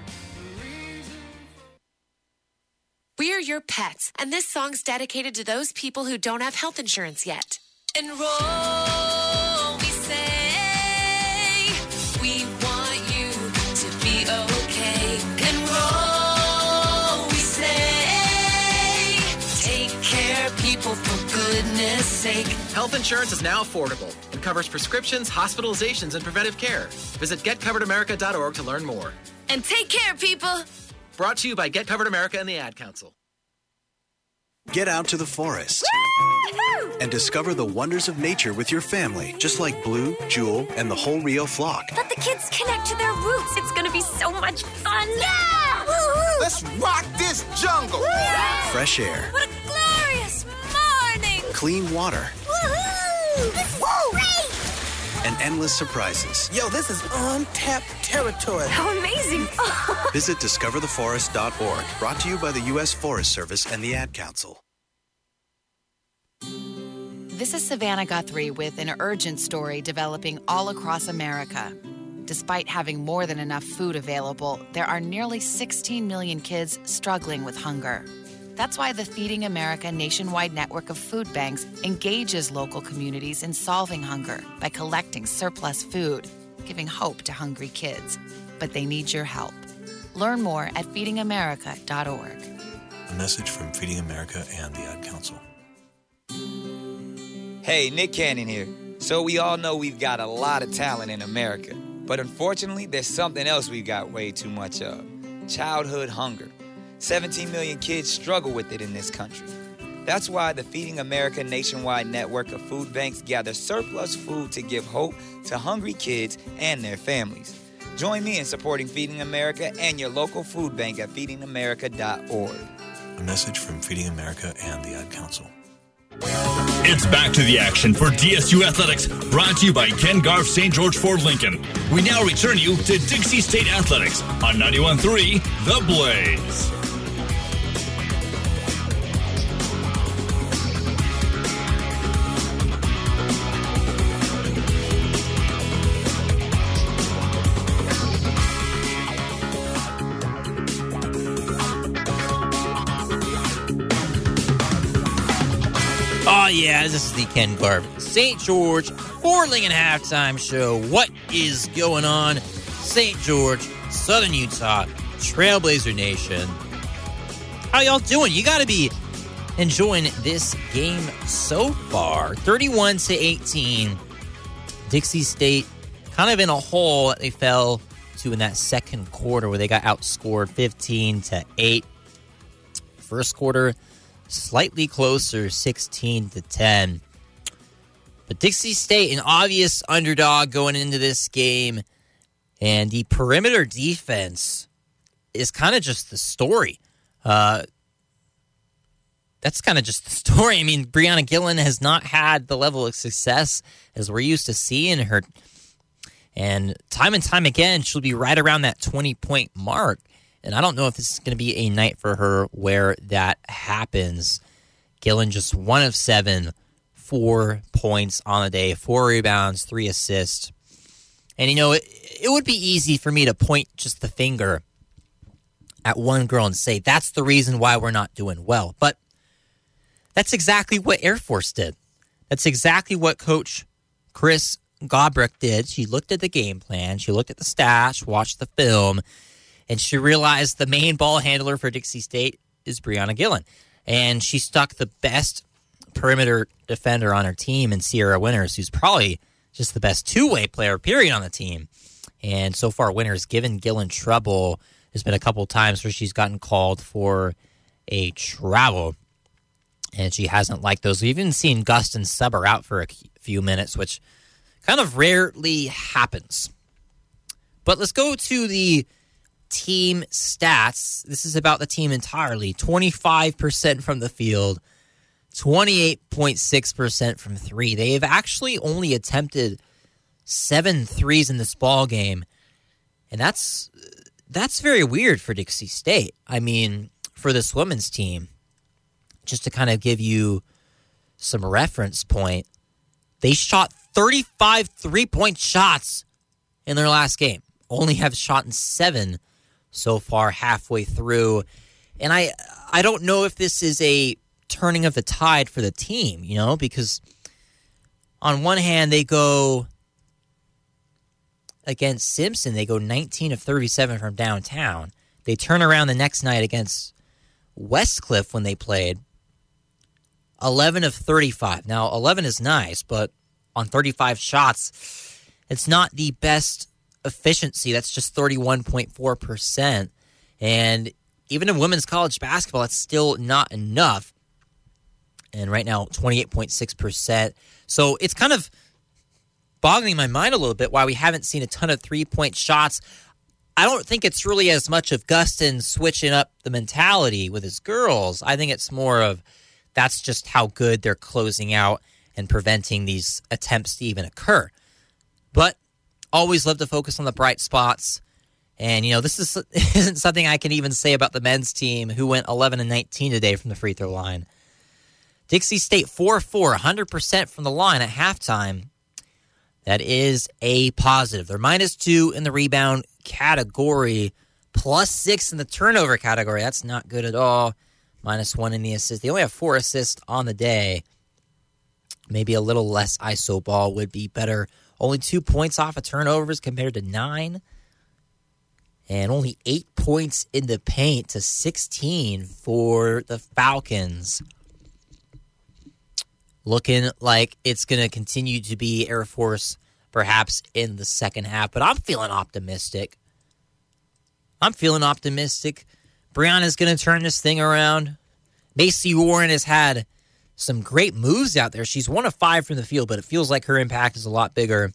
We're your pets, and this song's dedicated to those people who don't have health insurance yet. Enroll, we say. We want you to be okay. Enroll, we say. Take care, people, for goodness sake. Health insurance is now affordable and covers prescriptions, hospitalizations, and preventive care. Visit getcoveredamerica.org to learn more. And take care, people. Brought to you by Get Covered America and the Ad Council. Get out to the forest Woo-hoo! and discover the wonders of nature with your family, just like Blue, Jewel, and the whole Rio flock. Let the kids connect to their roots. It's going to be so much fun. Yeah! Let's rock this jungle. Fresh air, What a glorious morning! clean water, Woohoo! This is great! And endless surprises. Yo, this is untapped territory. How amazing! Visit discovertheforest.org. Brought to you by the U.S. Forest Service and the Ad Council. This is Savannah Guthrie with an urgent story developing all across America. Despite having more than enough food available, there are nearly 16 million kids struggling with hunger. That's why the Feeding America nationwide network of food banks engages local communities in solving hunger by collecting surplus food, giving hope to hungry kids. But they need your help. Learn more at feedingamerica.org. A message from Feeding America and the Ad Council. Hey, Nick Cannon here. So, we all know we've got a lot of talent in America, but unfortunately, there's something else we've got way too much of childhood hunger. 17 million kids struggle with it in this country. That's why the Feeding America nationwide network of food banks gather surplus food to give hope to hungry kids and their families. Join me in supporting Feeding America and your local food bank at feedingamerica.org. A message from Feeding America and the Ad Council. It's back to the action for DSU Athletics, brought to you by Ken Garff St. George Ford Lincoln. We now return you to Dixie State Athletics on 91.3 The Blaze. Yeah, this is the Ken Garff St. George Ford Lincoln halftime show. What is going on? St. George, Southern Utah, Trailblazer Nation. How y'all doing? You got to be enjoying this game so far. 31 to 18. Dixie State kind of in a hole that they fell to in that second quarter where they got outscored 15 to 8. First quarter slightly closer 16 to 10. But Dixie State, an obvious underdog going into this game, and the perimeter defense is kind of just the story. Uh, that's kind of just the story. I mean, Brianna Gillen has not had the level of success as we're used to seeing her. And time and time again, she'll be right around that 20 point mark. And I don't know if this is going to be a night for her where that happens. Gillen just one of seven, four points on the day, four rebounds, three assists. And, you know, it, it would be easy for me to point just the finger at one girl and say, that's the reason why we're not doing well. But that's exactly what Air Force did. That's exactly what Coach Chris Gobrecht did. She looked at the game plan, she looked at the stats, watched the film, and she realized the main ball handler for Dixie State is Brianna Gillen. And she stuck the best perimeter defender on her team in Sierra Winters, who's probably just the best two way player, period, on the team. And so far, Winters given Gillen trouble. There's been a couple times where she's gotten called for a travel, and she hasn't liked those. We've even seen Gustin sub her out for a few minutes, which kind of rarely happens. But let's go to the team stats. This is about the team entirely 25% from the field, 28.6% from three. They have actually only attempted seven threes in this ball game. And that's that's very weird for Dixie State. I mean, for this women's team, just to kind of give you some reference point, they shot 35 three point shots in their last game. Only have shot in seven so far halfway through. And I I don't know if this is a turning of the tide for the team, you know, because on one hand they go against Simpson, they go 19 of 37 from downtown. They turn around the next night against Westcliff when they played 11 of 35. Now, 11 is nice, but on 35 shots, it's not the best efficiency. That's just 31.4%. And even in women's college basketball, that's still not enough. And right now, 28.6%. So it's kind of boggling my mind a little bit why we haven't seen a ton of three point shots. I don't think it's really as much of Gustin switching up the mentality with his girls. I think it's more of that's just how good they're closing out and preventing these attempts to even occur. But always love to focus on the bright spots. And you know, this is, isn't something I can even say about the men's team who went 11 and 19 today from the free throw line. Dixie State 4 4, 100% from the line at halftime. That is a positive. They're minus two in the rebound category, plus six in the turnover category. That's not good at all. minus one in the assist. They only have four assists on the day. Maybe a little less ISO ball would be better. Only two points off of turnovers compared to nine. And only eight points in the paint to 16 for the Falcons. Looking like it's going to continue to be Air Force perhaps in the second half, but I'm feeling optimistic. I'm feeling optimistic. Brianna's going to turn this thing around. Macy Warren has had some great moves out there. She's one of five from the field, but it feels like her impact is a lot bigger.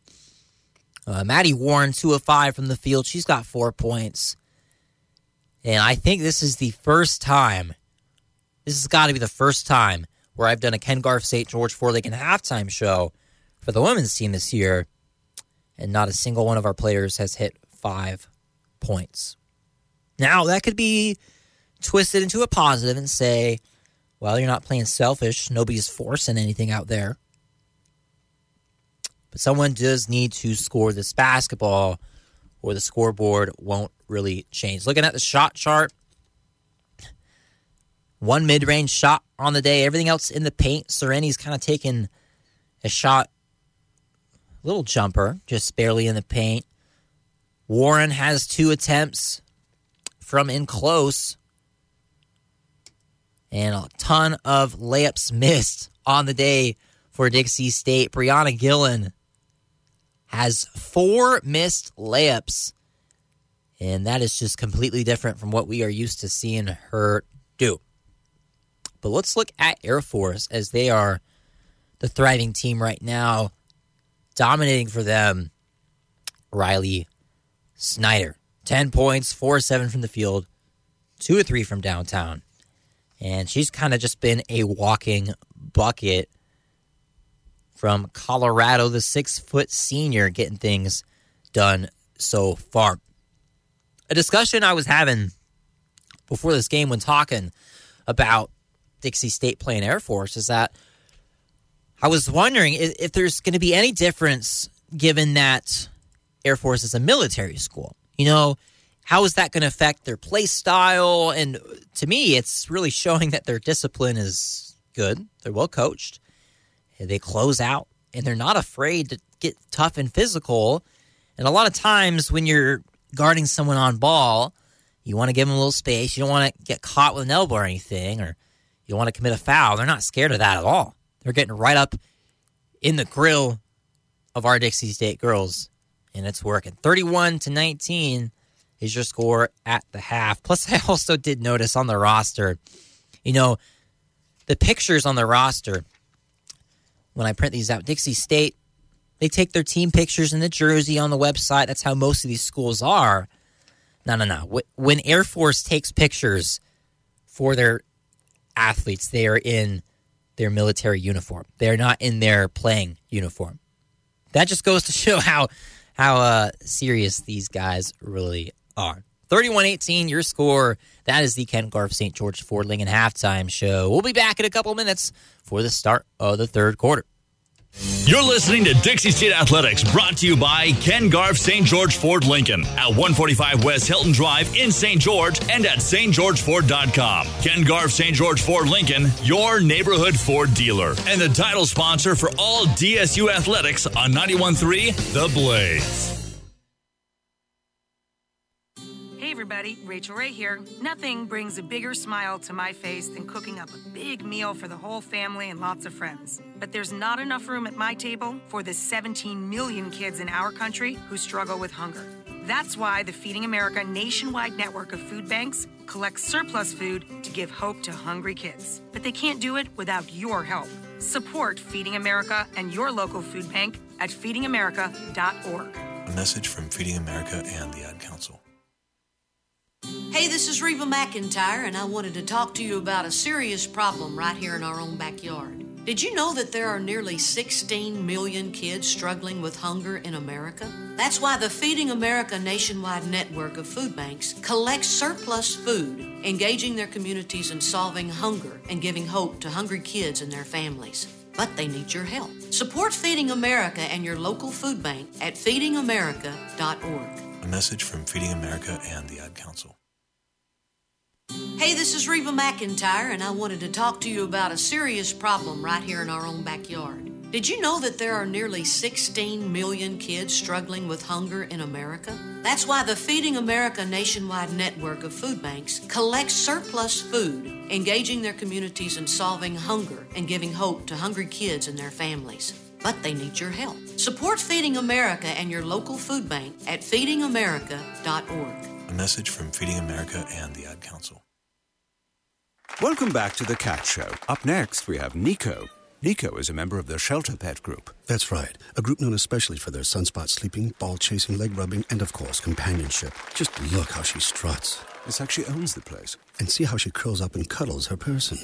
Uh, Maddie Warren, two of five from the field. She's got four points. And I think this is the first time, this has got to be the first time where I've done a Ken Garff St. George Ford Lincoln halftime show for the women's team this year, and not a single one of our players has hit five points. Now, that could be twisted into a positive and say, well, you're not playing selfish. Nobody's forcing anything out there. But someone does need to score this basketball, or the scoreboard won't really change. Looking at the shot chart, one mid range shot on the day, everything else in the paint. Sereni's kind of taken a shot, little jumper, just barely in the paint. Warren has two attempts from in close and a ton of layups missed on the day for Dixie State. Brianna Gillen has four missed layups, and that is just completely different from what we are used to seeing her do. But let's look at Air Force as they are the thriving team right now, dominating for them. Riley Snyder, 10 points, 4 7 from the field, 2 or 3 from downtown. And she's kind of just been a walking bucket from Colorado, the six foot senior, getting things done so far. A discussion I was having before this game when talking about Dixie State playing Air Force is that I was wondering if there's going to be any difference given that Air Force is a military school. You know, how is that going to affect their play style? And to me, it's really showing that their discipline is good. They're well coached. They close out and they're not afraid to get tough and physical. And a lot of times when you're guarding someone on ball, you want to give them a little space. You don't want to get caught with an elbow or anything, or you don't want to commit a foul. They're not scared of that at all. They're getting right up in the grill of our Dixie State girls, and it's working. 31 to 19 is your score at the half. Plus, I also did notice on the roster, you know, the pictures on the roster, when I print these out, Dixie State, they take their team pictures in the jersey on the website. That's how most of these schools are. No, no, no. When Air Force takes pictures for their athletes, they are in their military uniform. They're not in their playing uniform. That just goes to show how how uh, serious these guys really are. 31-18, your score. That is the Ken Garff St. George Ford Lincoln halftime show. We'll be back in a couple minutes for the start of the third quarter. You're listening to Dixie State Athletics, brought to you by Ken Garff St. George Ford Lincoln at 145 West Hilton Drive in St. George and at stgeorgeford.com. Ken Garff St. George Ford Lincoln, your neighborhood Ford dealer, and the title sponsor for all DSU athletics on 91.3 The Blaze. Everybody, Rachael Ray here. Nothing brings a bigger smile to my face than cooking up a big meal for the whole family and lots of friends. But there's not enough room at my table for the 17 million kids in our country who struggle with hunger. That's why the Feeding America nationwide network of food banks collects surplus food to give hope to hungry kids. But they can't do it without your help. Support Feeding America and your local food bank at feedingamerica.org. A message from Feeding America and the Ad Council. Hey, this is Reba McEntire, and I wanted to talk to you about a serious problem right here in our own backyard. Did you know that there are nearly 16 million kids struggling with hunger in America? That's why the Feeding America nationwide network of food banks collects surplus food, engaging their communities in solving hunger and giving hope to hungry kids and their families. But they need your help. Support Feeding America and your local food bank at feedingamerica.org. A message from Feeding America and the Ad Council. Hey, this is Reba McEntire, and I wanted to talk to you about a serious problem right here in our own backyard. Did you know that there are nearly 16 million kids struggling with hunger in America? That's why the Feeding America nationwide network of food banks collects surplus food, engaging their communities in solving hunger and giving hope to hungry kids and their families. But they need your help. Support Feeding America and your local food bank at feedingamerica.org. A message from Feeding America and the Ad Council. Welcome back to the Cat Show. Up next, we have Nico. Nico is a member of the Shelter Pet Group. That's right. A group known especially for their sunspot sleeping, ball chasing, leg rubbing, and of course, companionship. Just look how she struts. It's like she owns the place. And see how she curls up and cuddles her person.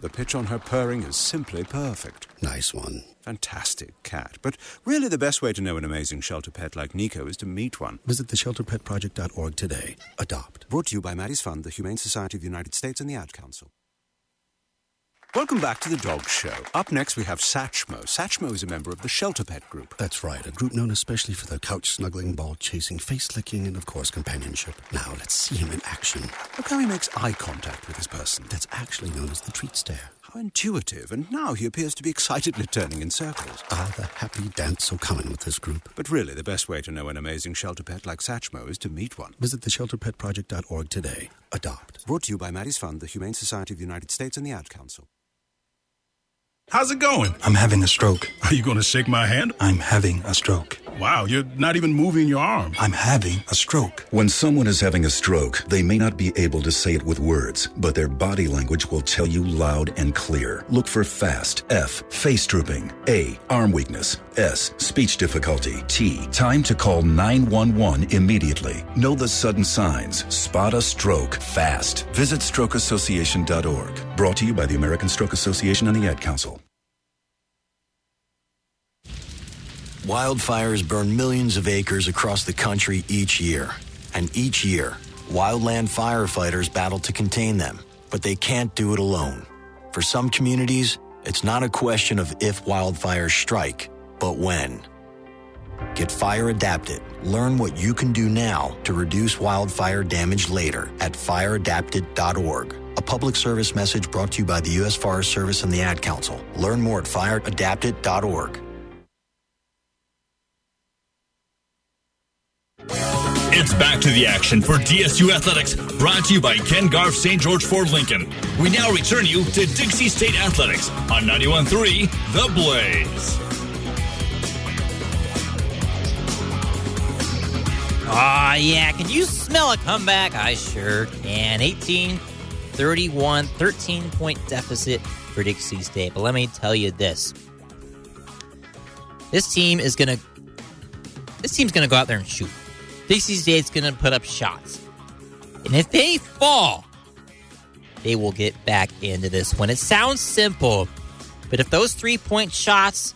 The pitch on her purring is simply perfect. Nice one. Fantastic cat. But really, the best way to know an amazing shelter pet like Nico is to meet one. Visit theshelterpetproject.org today. Adopt. Brought to you by Maddie's Fund, the Humane Society of the United States, and the Ad Council. Welcome back to the Dog Show. Up next, we have Satchmo. Satchmo is a member of the Shelter Pet Group. That's right. A group known especially for their couch snuggling, ball chasing, face licking, and of course, companionship. Now, let's see him in action. Look how he makes eye contact with his person. That's actually known as the treat stare. How intuitive, and now he appears to be excitedly turning in circles. Ah, the happy dance so common with this group. But really, the best way to know an amazing shelter pet like Satchmo is to meet one. Visit theshelterpetproject.org today. Adopt. Brought to you by Maddie's Fund, the Humane Society of the United States, and the Ad Council. How's it going? I'm having a stroke. Are you going to shake my hand? I'm having a stroke. Wow, you're not even moving your arm. I'm having a stroke. When someone is having a stroke, they may not be able to say it with words, but their body language will tell you loud and clear. Look for FAST, F, face drooping, A, arm weakness, S, speech difficulty, T, time to call 911 immediately. Know the sudden signs. Spot a stroke fast. Visit strokeassociation.org. Brought to you by the American Stroke Association and the Ad Council. Wildfires burn millions of acres across the country each year. And each year, wildland firefighters battle to contain them, but they can't do it alone. For some communities, it's not a question of if wildfires strike, but when. Get fire adapted. Learn what you can do now to reduce wildfire damage later at fireadapted.org. A public service message brought to you by the U.S. Forest Service and the Ad Council. Learn more at fireadapted.org. It's back to the action for DSU Athletics, brought to you by Ken Garff St. George Ford Lincoln. We now return you to Dixie State Athletics on 91.3 The Blaze. Ah, yeah. Can you smell a comeback? I sure can. 18 31, 13 point deficit for Dixie State. But let me tell you this this team is going to. This team's going to go out there and shoot. Dixie State's going to put up shots. And if they fall, they will get back into this one. It sounds simple, but if those three point shots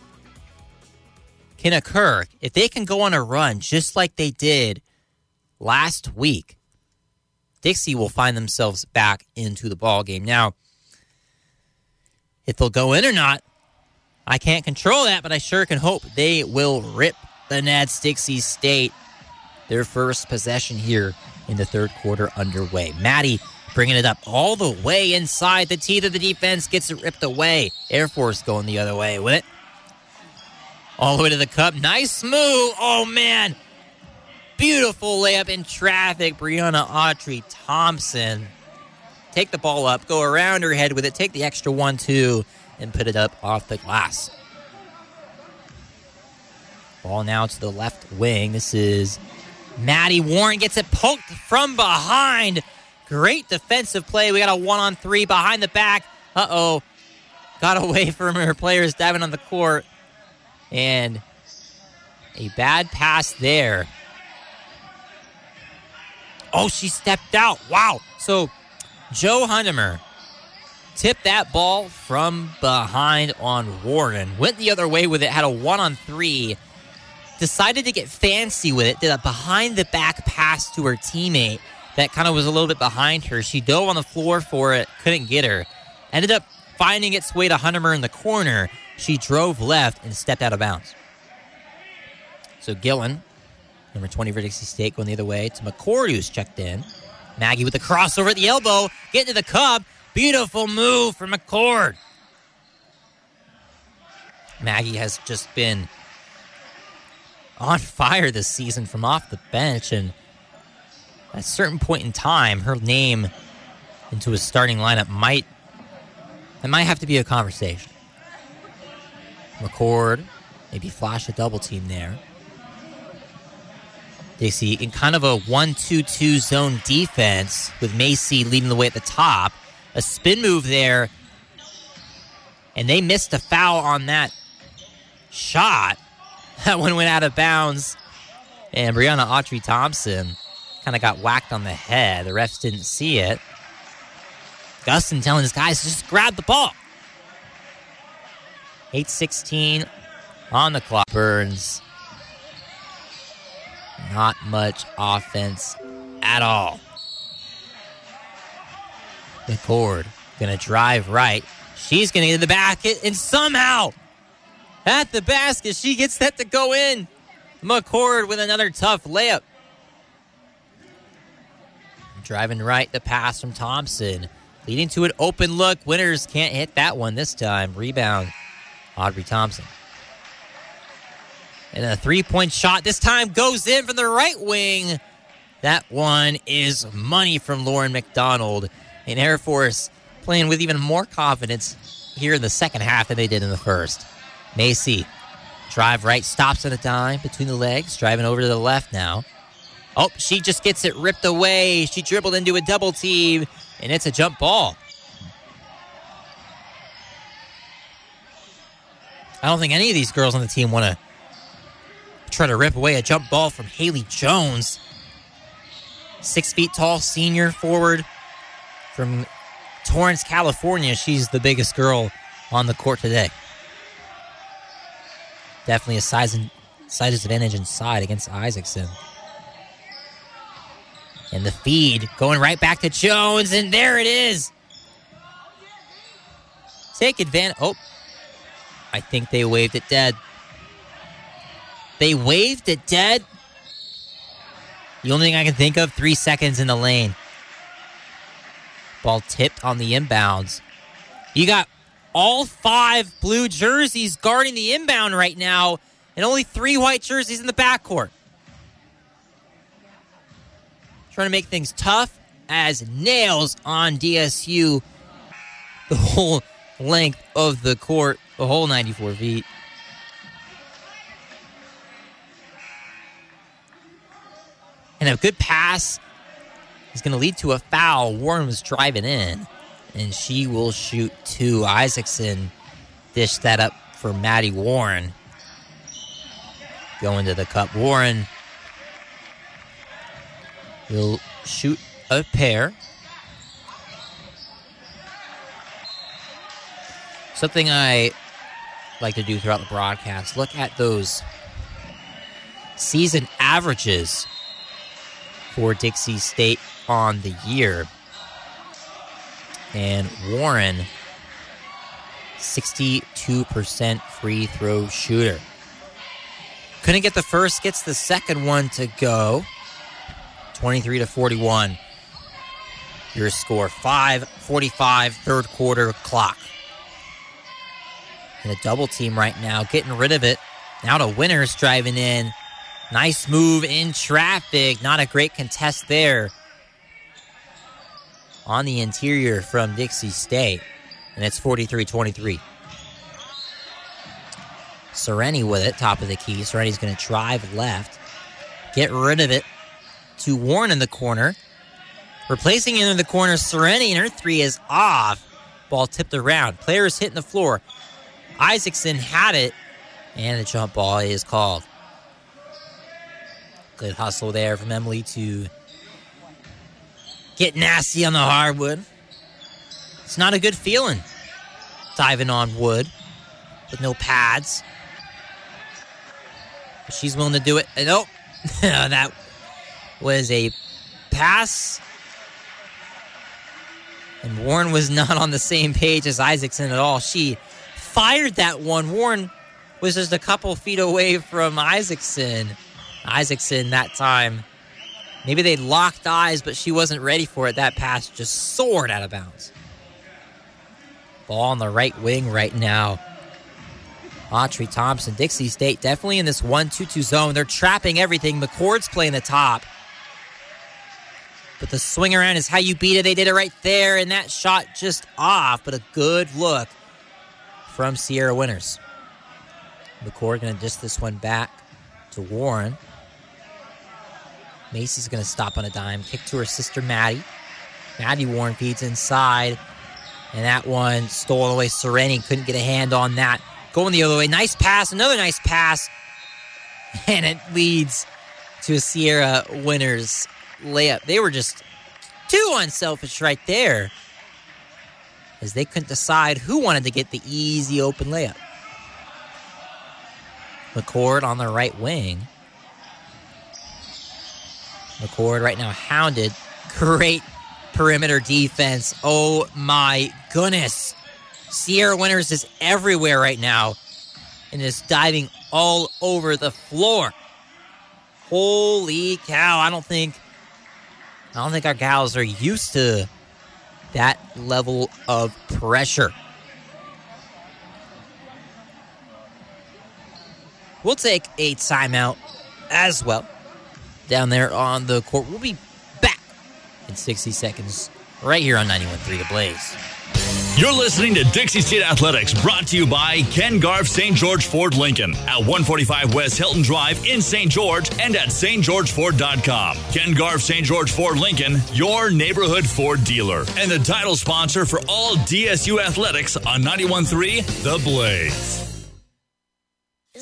can occur, if they can go on a run just like they did last week, Dixie will find themselves back into the ball game. Now, if they'll go in or not, I can't control that, but I sure can hope they will rip the Nats Dixie State their first possession here in the third quarter underway. Maddie bringing it up all the way inside the teeth of the defense, gets it ripped away. Air Force going the other way with it. All the way to the cup. Nice move. Oh, man. Beautiful layup in traffic. Brianna Autry Thompson. Take the ball up, go around her head with it, take the extra one, two, and put it up off the glass. Ball now to the left wing. This is Maddie Warren gets it poked from behind. Great defensive play. We got a one on three behind the back. Uh oh. Got away from her players diving on the court. And a bad pass there. Oh, she stepped out. Wow. So Joe Hundemer tipped that ball from behind on Warren. Went the other way with it, had a one on three decided to get fancy with it, did a behind the back pass to her teammate that kind of was a little bit behind her. She dove on the floor for it, couldn't get her. Ended up finding its way to Huntemer in the corner. She drove left and stepped out of bounds. So Gillen, number 20 for Dixie State, going the other way to McCord, who's checked in. Maggie with the crossover at the elbow, get to the cup. Beautiful move from McCord. Maggie has just been on fire this season from off the bench, and at a certain point in time, her name into a starting lineup might it might have to be a conversation. McCord, maybe flash a double team there. Dixie in kind of a 1 2 2 zone defense with Macy leading the way at the top. A spin move there, and they missed a foul on that shot. That one went out of bounds, and Brianna Autry Thompson kind of got whacked on the head. The refs didn't see it. Gustin telling his guys just grab the ball. 8-16 on the clock. Burns. Not much offense at all. McCord gonna drive right. She's gonna get in the basket and somehow at the basket she gets that to go in. McCord with another tough layup. Driving right, the pass from Thompson. Leading to an open look. Winters can't hit that one this time. Rebound, Autry Thompson. And a three point shot this time goes in from the right wing. That one is money from Lauren McDonald. And Air Force playing with even more confidence here in the second half than they did in the first. Macy, drive right, stops on a dime between the legs, driving over to the left now. Oh, she just gets it ripped away. She dribbled into a double team, and it's a jump ball. I don't think any of these girls on the team want to try to rip away a jump ball from Haley Jones. Six feet tall, senior forward from Torrance, California. She's the biggest girl on the court today. Definitely a size and size advantage inside against Isaacson. And the feed going right back to Jones, and there it is. Take advantage. Oh, I think they waved it dead. They waved it dead. The only thing I can think of, three seconds in the lane. Ball tipped on the inbounds. You got all five blue jerseys guarding the inbound right now, and only three white jerseys in the backcourt. Trying to make things tough as nails on DSU the whole length of the court, the whole 94 feet. And a good pass is going to lead to a foul. Warren was driving in, and she will shoot two. Isaacson dished that up for Maddie Warren. Going to the cup. Warren will shoot a pair. Something I like to do throughout the broadcast look at those season averages for Dixie State on the year. And Warren, 62% free throw shooter. Couldn't get the first, gets the second one to go. 23 to 41. Your score 5:45 third quarter clock. And a double team right now, getting rid of it. Now to Winters driving in. Nice move in traffic. Not a great contest there. On the interior from Dixie State. And it's 43 23. Sereni with it, top of the key. Sereni's going to drive left, get rid of it to Warren in the corner. Replacing him in the corner, Sereni, and her three is off. Ball tipped around. Players hitting the floor. Isaacson had it, and the jump ball is called. Good hustle there from Emily to get nasty on the hardwood. It's not a good feeling diving on wood with no pads. But she's willing to do it. Nope. Oh, that was a pass. And Warren was not on the same page as Isaacson at all. She fired that one. Warren was just a couple feet away from Isaacson. Isaacson that time Maybe they locked eyes, but she wasn't ready for it. That pass just soared out of bounds. Ball on the right wing right now. Autry Thompson, Dixie State, definitely in this 1 2 2 zone. They're trapping everything. McCord's playing the top. But the swing around is how you beat it. They did it right there, and that shot just off, but a good look from Sierra Winters. McCord going to dish this one back to Warren. Macy's going to stop on a dime, kick to her sister Maddie. Maddie Warren feeds inside, and that one stole away. Sereni couldn't get a hand on that. Going the other way. Nice pass, another nice pass, and it leads to a Sierra Winters layup. They were just too unselfish right there as they couldn't decide who wanted to get the easy open layup. McCord on the right wing. McCord right now hounded. Great perimeter defense. Oh my goodness. Sierra Winters is everywhere right now and is diving all over the floor. Holy cow. I don't think I don't think our gals are used to that level of pressure. We'll take a timeout as well down there on the court. We'll be back in 60 seconds right here on 91.3 The Blaze. You're listening to Dixie State Athletics, brought to you by Ken Garff St. George Ford Lincoln at 145 West Hilton Drive in St. George and at stgeorgeford.com. Ken Garff St. George Ford Lincoln, your neighborhood Ford dealer, and the title sponsor for all DSU athletics on 91.3 The Blaze.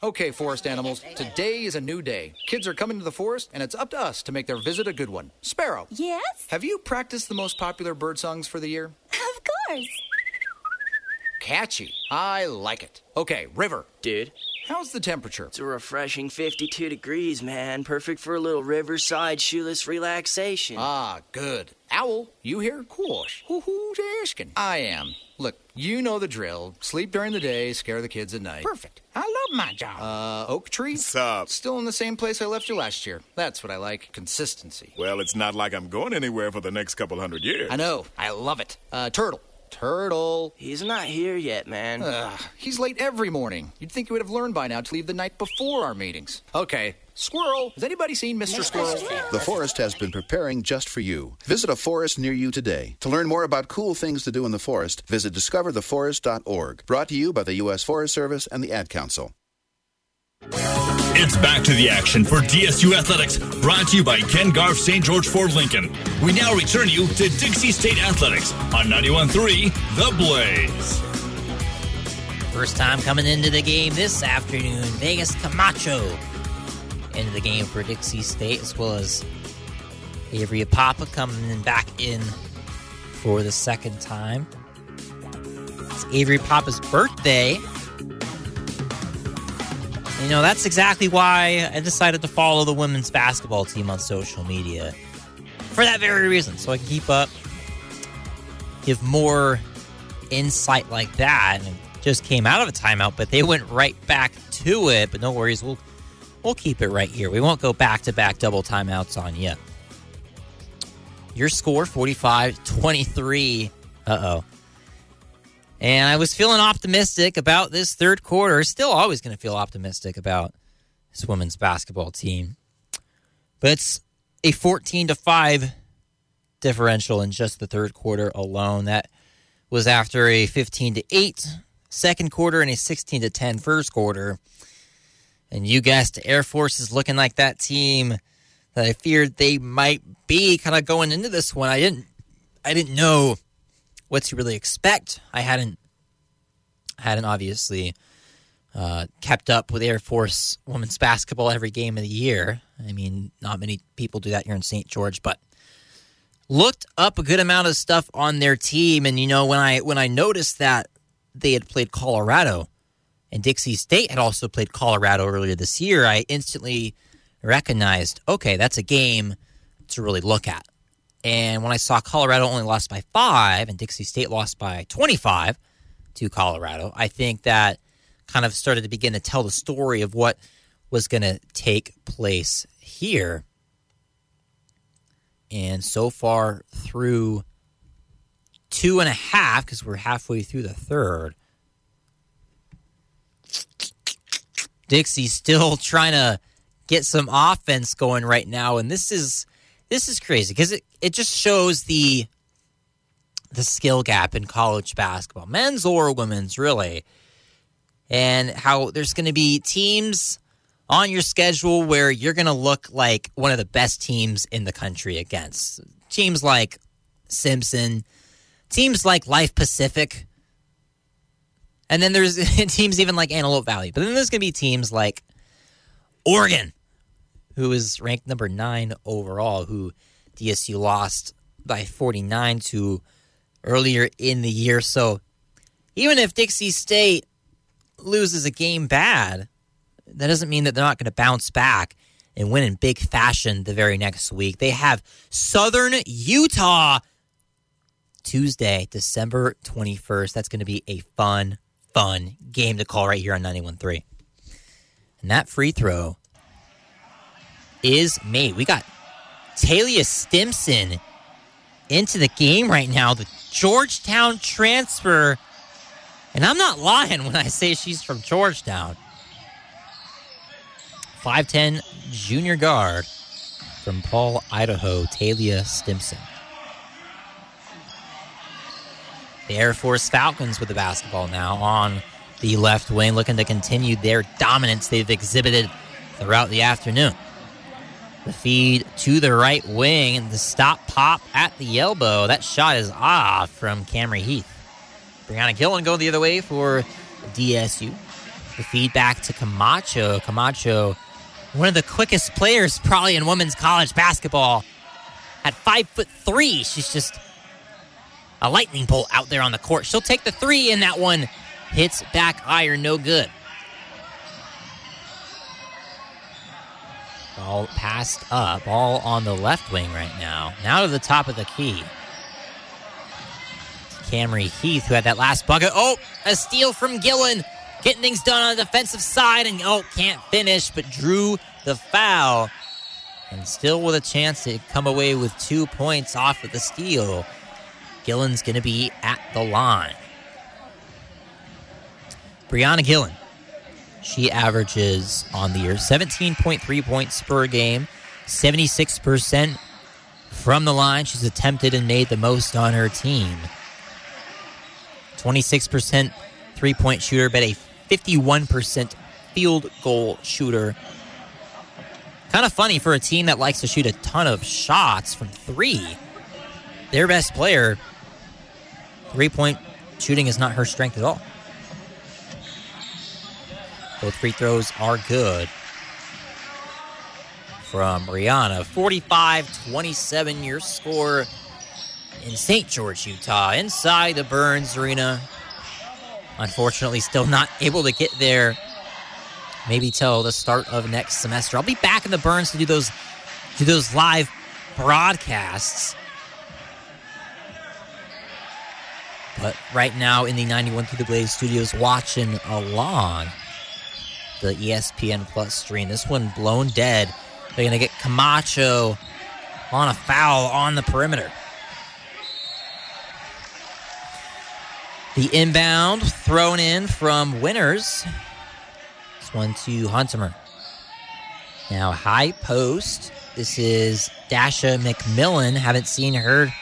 Okay, forest animals, today is a new day. Kids are coming to the forest, and it's up to us to make their visit a good one. Sparrow. Yes? Have you practiced the most popular bird songs for the year? Of course. Catchy. I like it. Okay, River. Dude. How's the temperature? It's a refreshing 52 degrees, man. Perfect for a little riverside shoeless relaxation. Ah, good. Owl, you here? Course. Who's asking? I am. Look, you know the drill. Sleep during the day, scare the kids at night. Perfect. I love my job. Uh, Oak Tree? What's up? Still in the same place I left you last year. That's what I like. Consistency. Well, it's not like I'm going anywhere for the next couple hundred years. I know. I love it. Uh, Turtle. Turtle. He's not here yet, man. Ugh, he's late every morning. You'd think he would have learned by now to leave the night before our meetings. Okay. Squirrel. Has anybody seen Mr. Squirrel? The forest has been preparing just for you. Visit a forest near you today. To learn more about cool things to do in the forest, visit discovertheforest.org. Brought to you by the U.S. Forest Service and the Ad Council. It's back to the action for DSU Athletics, brought to you by Ken Garff St. George Ford Lincoln. We now return you to Dixie State Athletics on 91.3 The Blaze. First time coming into the game this afternoon, Vegas Camacho into the game for Dixie State, as well as Avery Papa coming back in for the second time. It's Avery Papa's birthday. You know, that's exactly why I decided to follow the women's basketball team on social media. For that very reason, so I can keep up, give more insight like that. And it just came out of a timeout, but they went right back to it. But no worries, we'll we'll keep it right here. We won't go back to back double timeouts on you. Your score 45 23. Uh oh. And I was feeling optimistic about this third quarter. Still always going to feel optimistic about this women's basketball team. But it's a 14 to 5 differential in just the third quarter alone. That was after a 15 to 8 second quarter and a 16 to 10 first quarter. And you guessed Air Force is looking like that team that I feared they might be kind of going into this one. I didn't I didn't know what to really expect. I hadn't hadn't obviously uh, kept up with Air Force women's basketball every game of the year. I mean, not many people do that here in St. George, but looked up a good amount of stuff on their team. And you know, when I when I noticed that they had played Colorado and Dixie State had also played Colorado earlier this year, I instantly recognized, okay, that's a game to really look at. And when I saw Colorado only lost by five and Dixie State lost by 25 to Colorado, I think that kind of started to begin to tell the story of what was going to take place here. And so far through two and a half, because we're halfway through the third, Dixie's still trying to get some offense going right now, and this is this is crazy because it, it just shows the the skill gap in college basketball, men's or women's, really, and how there's going to be teams on your schedule where you're going to look like one of the best teams in the country against. Teams like Simpson, teams like Life Pacific, and then there's teams even like Antelope Valley. But then there's going to be teams like Oregon, who is ranked number nine overall, who DSU lost by 49 to earlier in the year. So even if Dixie State loses a game bad, that doesn't mean that they're not going to bounce back and win in big fashion the very next week. They have Southern Utah Tuesday, December 21st. That's going to be a fun, fun game to call right here on 91.3. And that free throw is made. We got Talia Stimson into the game right now, the Georgetown transfer. And I'm not lying when I say she's from Georgetown. 5'10 junior guard from Paul, Idaho, Talia Stimson. The Air Force Falcons with the basketball now on the left wing, looking to continue their dominance they've exhibited throughout the afternoon. The feed to the right wing, and the stop pop at the elbow. That shot is off from Camry Heath. Brianna Gillen going the other way for DSU. The feed back to Camacho. Camacho, one of the quickest players probably in women's college basketball. At five foot three, she's just a lightning bolt out there on the court. She'll take the three, and that one hits back iron, no good. All passed up, all on the left wing right now. Now to the top of the key. Camry Heath, who had that last bucket. Oh, a steal from Gillen. Getting things done on the defensive side, and oh, can't finish, but drew the foul. And still with a chance to come away with two points off of the steal. Gillen's going to be at the line. Brianna Gillen. She averages on the year 17.3 points per game, 76% from the line. She's attempted and made the most on her team. 26% three point shooter, but a 51% field goal shooter. Kind of funny for a team that likes to shoot a ton of shots from three. Their best player, three point shooting is not her strength at all. Both free throws are good from Brianna. 45 27 your score in St. George, Utah, inside the Burns Arena. Unfortunately, still not able to get there. Maybe till the start of next semester. I'll be back in the Burns to do those do those live broadcasts. But right now in the 91 Through the Blaze studios, watching along the ESPN Plus stream. This one blown dead. They're going to get Camacho on a foul on the perimeter. The inbound thrown in from Winters. This one to Huntimer. Now, high post. This is Dasha McMillan. Haven't seen her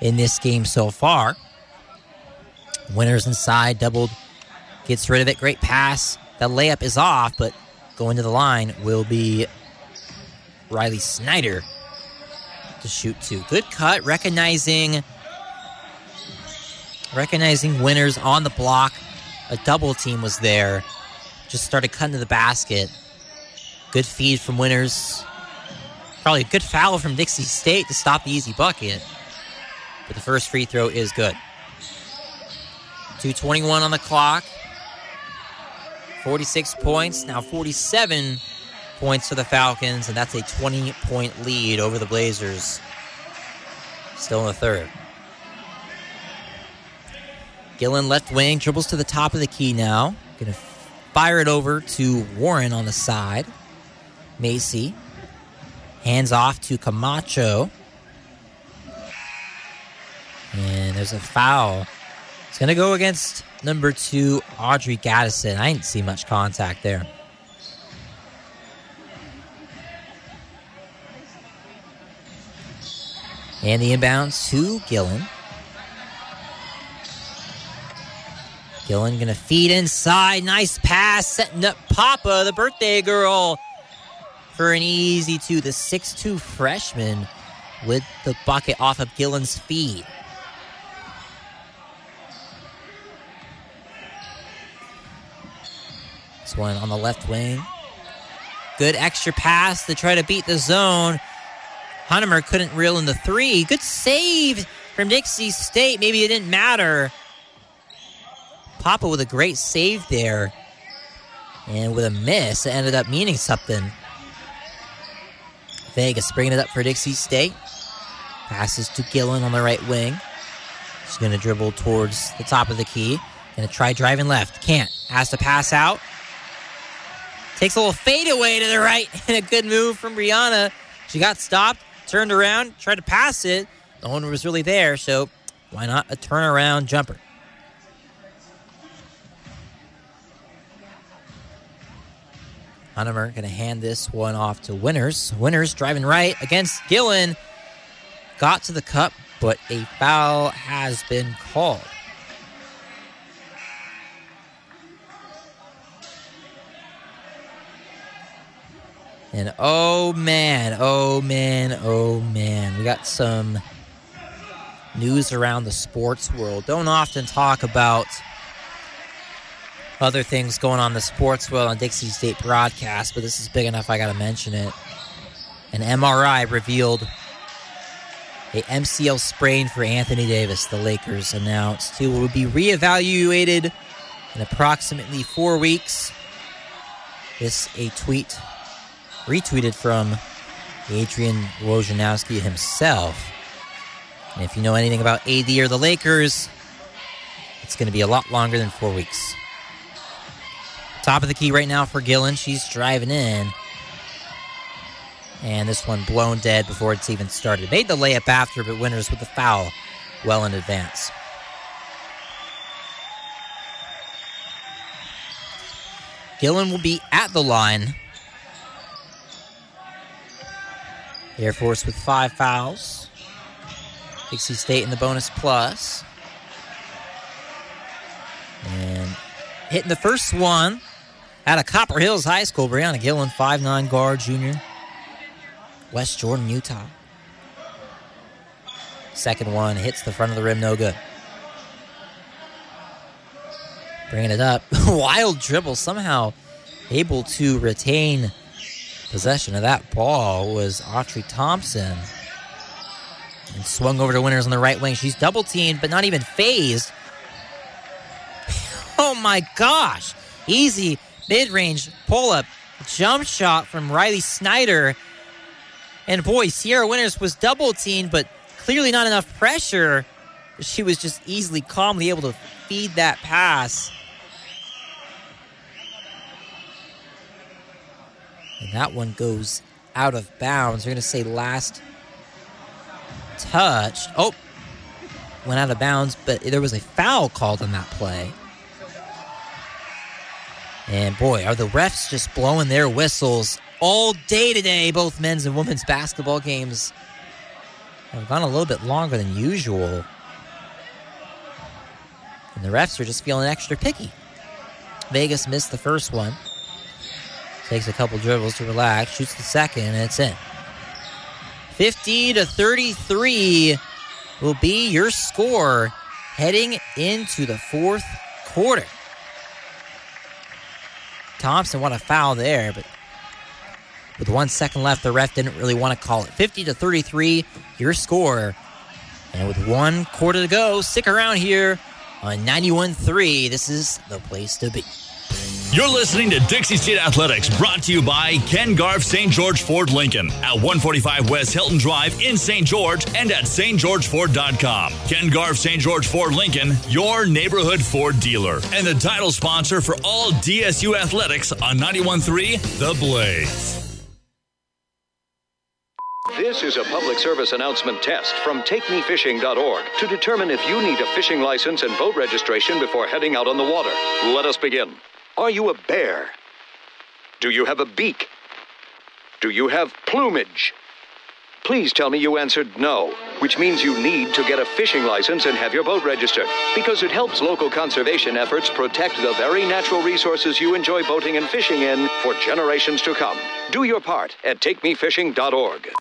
in this game so far. Winters inside, doubled, gets rid of it. Great pass. That layup is off, but going to the line will be Riley Snyder to shoot two. Good cut, recognizing recognizing Winters on the block. A double team was there. Just started cutting to the basket. Good feed from Winters. Probably a good foul from Dixie State to stop the easy bucket. But the first free throw is good. 221 on the clock. 46 points, now 47 points for the Falcons, and that's a 20 point lead over the Blazers. Still in the third. Gillen left wing, dribbles to the top of the key now. Gonna fire it over to Warren on the side. Macy. Hands off to Camacho. And there's a foul. It's going to go against number two, Audrey Gaddison. I didn't see much contact there. And the inbounds to Gillen. Gillen going to feed inside. Nice pass, setting up Papa, the birthday girl, for an easy two. The 6'2 freshman with the bucket off of Gillen's feed. This one on the left wing. Good extra pass to try to beat the zone. Huntimer couldn't reel in the three. Good save from Dixie State. Maybe it didn't matter. Papa with a great save there. And with a miss, it ended up meaning something. Vegas bringing it up for Dixie State. Passes to Gillen on the right wing. She's going to dribble towards the top of the key. Going to try driving left. Can't. Has to pass out. Takes a little fadeaway to the right. And a good move from Brianna. She got stopped, turned around, tried to pass it. The owner was really there, so why not a turnaround jumper? Huntimer going to hand this one off to Winters. Winters driving right against Gillen. Got to the cup, but a foul has been called. And oh man, oh man, oh man. We got some news around the sports world. Don't often talk about other things going on in the sports world on Dixie State broadcast, but this is big enough I got to mention it. An MRI revealed a MCL sprain for Anthony Davis. The Lakers announced he will be reevaluated in approximately four weeks. This a tweet retweeted from Adrian Wojnarowski himself. And if you know anything about AD or the Lakers, it's going to be a lot longer than four weeks. Top of the key right now for Gillen. She's driving in. And this one blown dead before it's even started. Made the layup after, but Winters with the foul well in advance. Gillen will be at the line. Air Force with five fouls. Dixie State in the bonus plus. And hitting the first one out of Copper Hills High School, Brianna Gillen, 5'9 guard junior. West Jordan, Utah. Second one hits the front of the rim, no good. Bringing it up. Wild dribble, somehow able to retain possession of that ball was Autry Thompson. And swung over to Winters on the right wing. She's double teamed, but not even phased. Oh my gosh. Easy mid range pull up jump shot from Riley Snyder. And boy, Sierra Winters was double teamed, but clearly not enough pressure. She was just easily, calmly able to feed that pass. And that one goes out of bounds. We're going to say last touch. Oh, went out of bounds, but there was a foul called on that play. And boy, are the refs just blowing their whistles all day today. Both men's and women's basketball games have gone a little bit longer than usual. And the refs are just feeling extra picky. Vegas missed the first one. Takes a couple dribbles to relax, shoots the second, and it's in. 50 to 33 will be your score heading into the fourth quarter. Thompson won a foul there, but with one second left, the ref didn't really want to call it. 50 to 33, your score. And with one quarter to go, stick around here on 91 3. This is the place to be. You're listening to Dixie State Athletics, brought to you by Ken Garff St. George Ford Lincoln at 145 West Hilton Drive in St. George and at stgeorgeford.com. Ken Garff St. George Ford Lincoln, your neighborhood Ford dealer, and the title sponsor for all DSU athletics on 91.3 The Blaze. This is a public service announcement test from TakeMeFishing.org to determine if you need a fishing license and boat registration before heading out on the water. Let us begin. Are you a bear? Do you have a beak? Do you have plumage? Please tell me you answered no, which means you need to get a fishing license and have your boat registered, because it helps local conservation efforts protect the very natural resources you enjoy boating and fishing in for generations to come. Do your part at TakeMeFishing.org.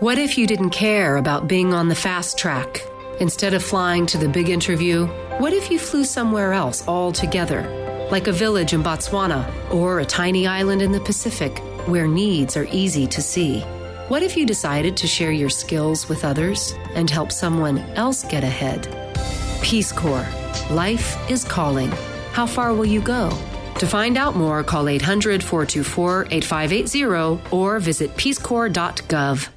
What if you didn't care about being on the fast track? Instead of flying to the big interview, what if you flew somewhere else altogether? Like a village in Botswana or a tiny island in the Pacific where needs are easy to see? What if you decided to share your skills with others and help someone else get ahead? Peace Corps. Life is calling. How far will you go? To find out more, call 800 424 8580 or visit peacecorps.gov.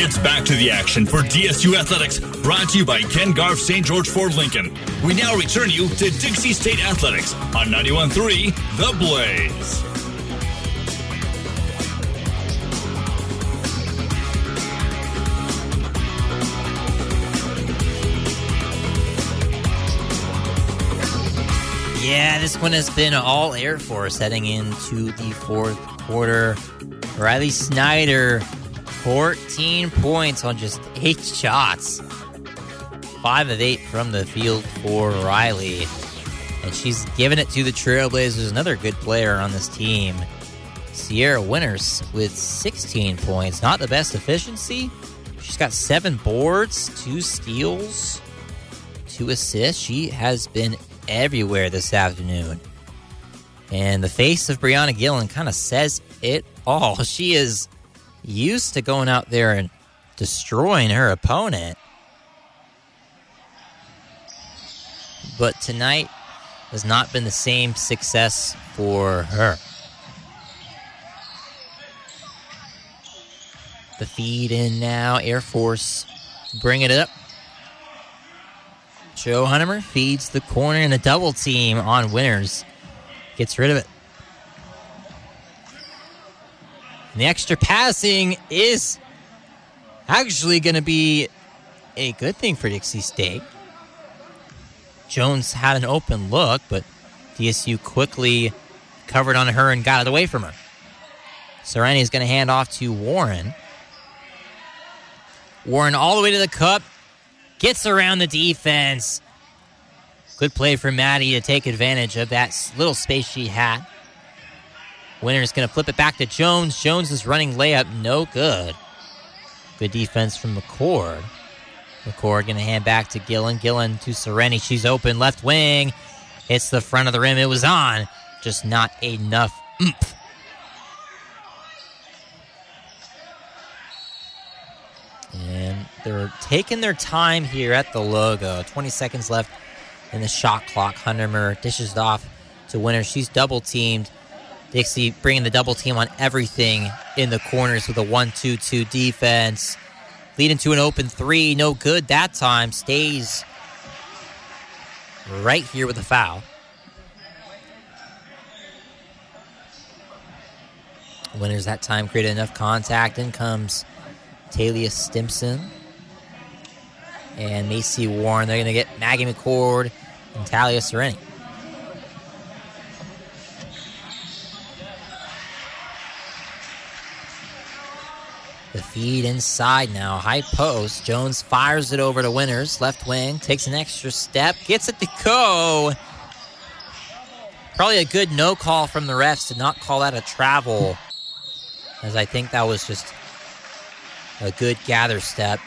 It's back to the action for DSU Athletics, brought to you by Ken Garff St. George Ford Lincoln. We now return you to Dixie State Athletics on 91.3 The Blaze. Yeah, this one has been all Air Force heading into the fourth quarter. Riley Snyder, 14 points on just eight shots. Five of eight from the field for Riley. And she's given it to the Trailblazers, another good player on this team. Sierra Winters with 16 points. Not the best efficiency. She's got seven boards, two steals, two assists. She has been everywhere this afternoon. And the face of Brianna Gillen kind of says it all. She is used to going out there and destroying her opponent. But tonight has not been the same success for her. The feed in now, Air Force bring it up. Joe Huntimer feeds the corner and the double team on Winters. Gets rid of it. And the extra passing is actually going to be a good thing for Dixie State. Jones had an open look, but DSU quickly covered on her and got it away from her. Sereni is going to hand off to Warren. Warren all the way to the cup, gets around the defense. Good play for Maddie to take advantage of that little space she had. Winner's going to flip it back to Jones. Jones is running layup, no good. Good defense from McCord. McCord going to hand back to Gillen. Gillen to Sereni. She's open, left wing. Hits the front of the rim. It was on, just not enough oomph. And they're taking their time here at the logo. 20 seconds left in the shot clock. Huntimer dishes it off to Winner. She's double teamed. Dixie bringing the double team on everything in the corners with a 1 2 2 defense. Leading to an open three. No good that time. Stays right here with a foul. Winters that time created enough contact. In comes Talia Stimson and Macy Warren. They're going to get Maggie McCord and Talia Sereni. The feed inside now. High post. Jones fires it over to Winters. Left wing. Takes an extra step. Gets it to go. Probably a good no call from the refs to not call that a travel. As I think that was just a good gather step.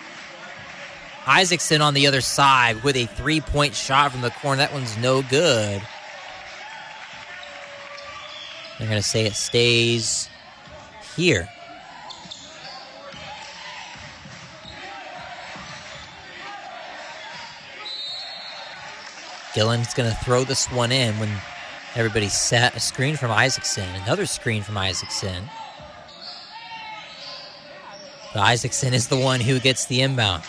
Isaacson on the other side with a three point shot from the corner. That one's no good. They're going to say it stays here. Gillen's going to throw this one in when everybody set. A screen from Isaacson. Another screen from Isaacson. But Isaacson is the one who gets the inbound.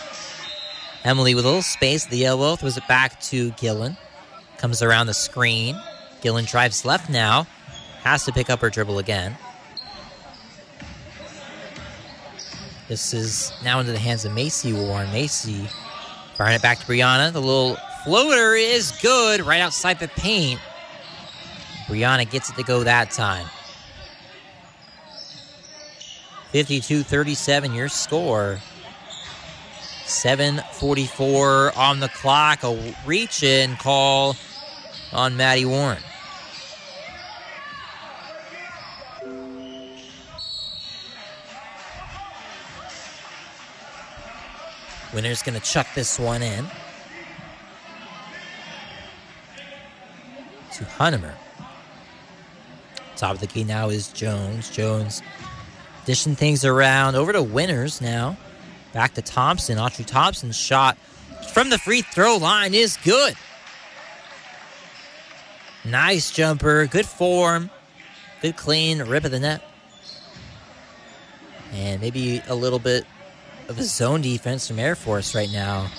Emily with a little space the elbow throws it back to Gillen. Comes around the screen. Gillen drives left now. Has to pick up her dribble again. This is now into the hands of Macy Warren. Macy firing it back to Brianna. The little floater is good right outside the paint. Brianna gets it to go that time. 52 37, your score. 7.44 on the clock. A reach in call on Maddie Warren. Winner's going to chuck this one in to. Top of the key now is Jones. Jones dishing things around over to Winters now. Back to Thompson. Autry Thompson's shot from the free throw line is good. Nice jumper. Good form. Good clean rip of the net. And maybe a little bit of a zone defense from Air Force right now.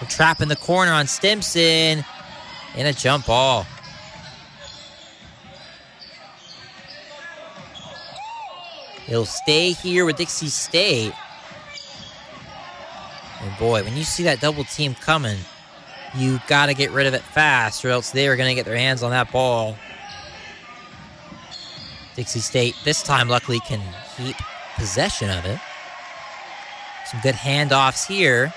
We're trapping the corner on Stimson. And a jump ball. He'll stay here with Dixie State. And boy, when you see that double team coming, you got to get rid of it fast, or else they are going to get their hands on that ball. Dixie State this time, luckily, can keep possession of it. Some good handoffs here.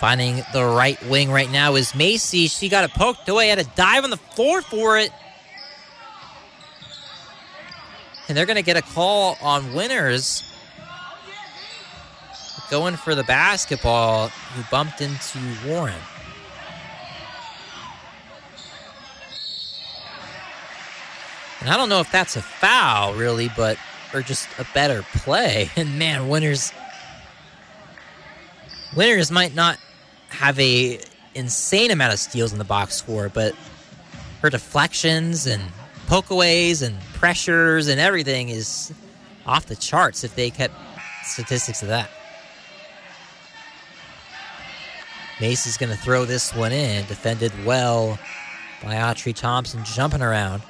Finding the right wing right now is Macy. She got it poked away, had a dive on the floor for it. And they're going to get a call on Winters. Going for the basketball, who bumped into Warren. And I don't know if that's a foul, really, but or just a better play. And man, Winters Winters might not have a insane amount of steals in the box score, but her deflections and pokeaways and pressures and everything is off the charts if they kept statistics of that. Mace is going to throw this one in. Defended well by Autry Thompson, jumping around.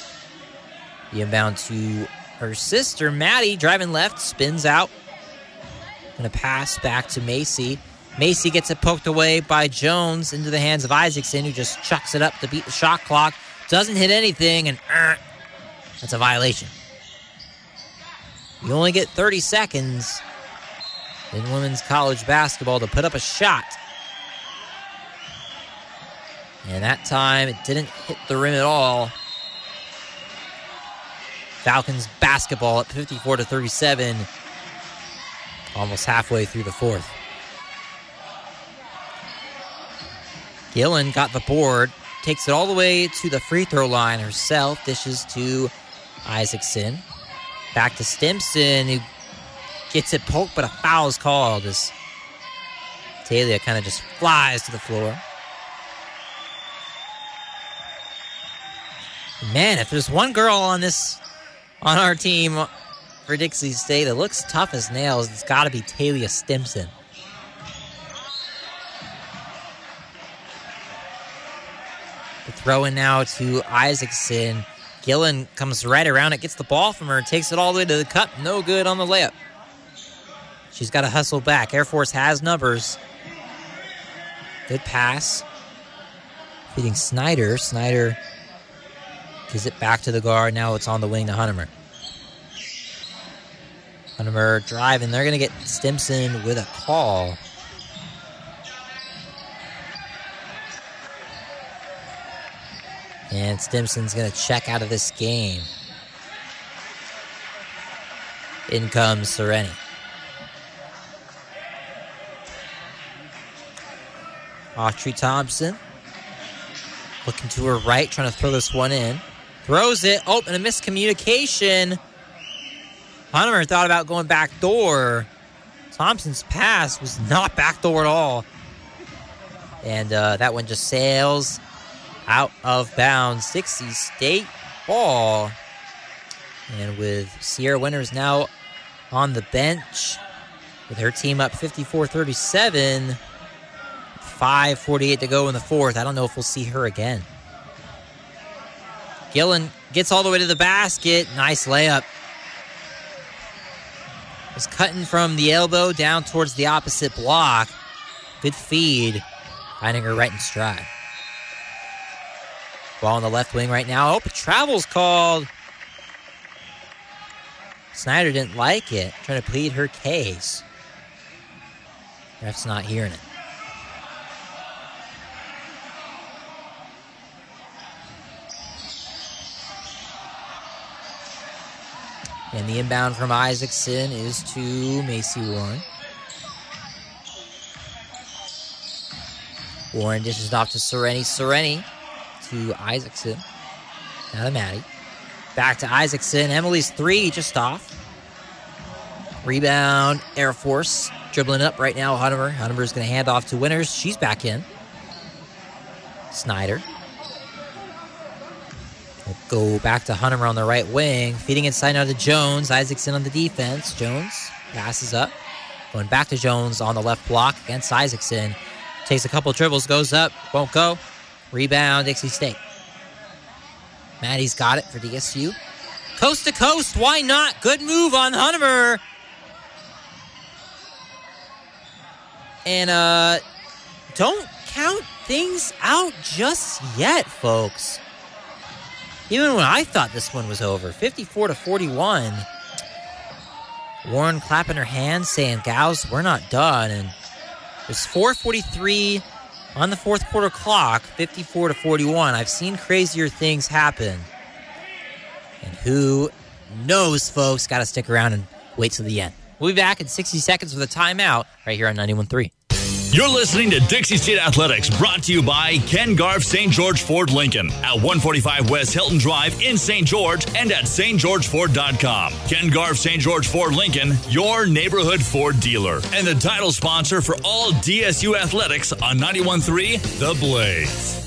The inbound to her sister, Maddie, driving left, spins out. Going to pass back to Macy. Macy gets it poked away by Jones into the hands of Isaacson, who just chucks it up to beat the shot clock. Doesn't hit anything, and uh, that's a violation. You only get 30 seconds in women's college basketball to put up a shot. And that time it didn't hit the rim at all. Falcons basketball at 54 to 37, almost halfway through the fourth. Gillen got the board, takes it all the way to the free throw line herself, dishes to Isaacson. Back to Stimson, who gets it poked, but a foul is called as Talia kind of just flies to the floor. Man, if there's one girl on this on our team for Dixie State that looks tough as nails, it's got to be Talia Stimson. The throw in now to Isaacson. Gillen comes right around it, gets the ball from her, takes it all the way to the cup. No good on the layup. She's got to hustle back. Air Force has numbers. Good pass. Feeding Snyder. Snyder gives it back to the guard. Now it's on the wing to Huntimer. Hunter driving. They're going to get Stimson with a call. And Stimson's going to check out of this game. In comes Sereni. Autry Thompson looking to her right, trying to throw this one in. Throws it. Oh, and a miscommunication. Hunter thought about going back door. Thompson's pass was not back door at all. And uh, that one just sails out of bounds. Dixie State ball. And with Sierra Winters now on the bench, with her team up 54 37, 5.48 to go in the fourth. I don't know if we'll see her again. Gillen gets all the way to the basket. Nice layup. Was cutting from the elbow down towards the opposite block. Good feed. Finding her right in stride. Ball on the left wing right now. Oh, travel's called. Snyder didn't like it. Trying to plead her case. Ref's not hearing it. And the inbound from Isaacson is to Macy Warren. Warren dishes off to Sereni. Sereni to Isaacson. Now to Maddie. Back to Isaacson. Emily's three just off. Rebound, Air Force. Dribbling up right now, Hunter. Hunter's going to hand off to Winters. She's back in. Snyder. We'll go back to Hunter on the right wing. Feeding inside now to Jones. Isaacson on the defense. Jones passes up. Going back to Jones on the left block against Isaacson. Takes a couple dribbles, goes up, won't go. Rebound, Dixie State. Maddie's got it for DSU. Coast to coast, why not? Good move on Hunter. And uh don't count things out just yet, folks. Even when I thought this one was over, 54 to 41. Warren clapping her hands, saying, Gals, we're not done. And it's 443 on the fourth quarter clock, 54 to 41. I've seen crazier things happen. And who knows, folks? Got to stick around and wait till the end. We'll be back in 60 seconds with a timeout right here on 91.3. You're listening to Dixie State Athletics, brought to you by Ken Garff St. George Ford Lincoln at 145 West Hilton Drive in St. George and at stgeorgeford.com. Ken Garff St. George Ford Lincoln, your neighborhood Ford dealer, and the title sponsor for all DSU athletics on 91.3 The Blaze.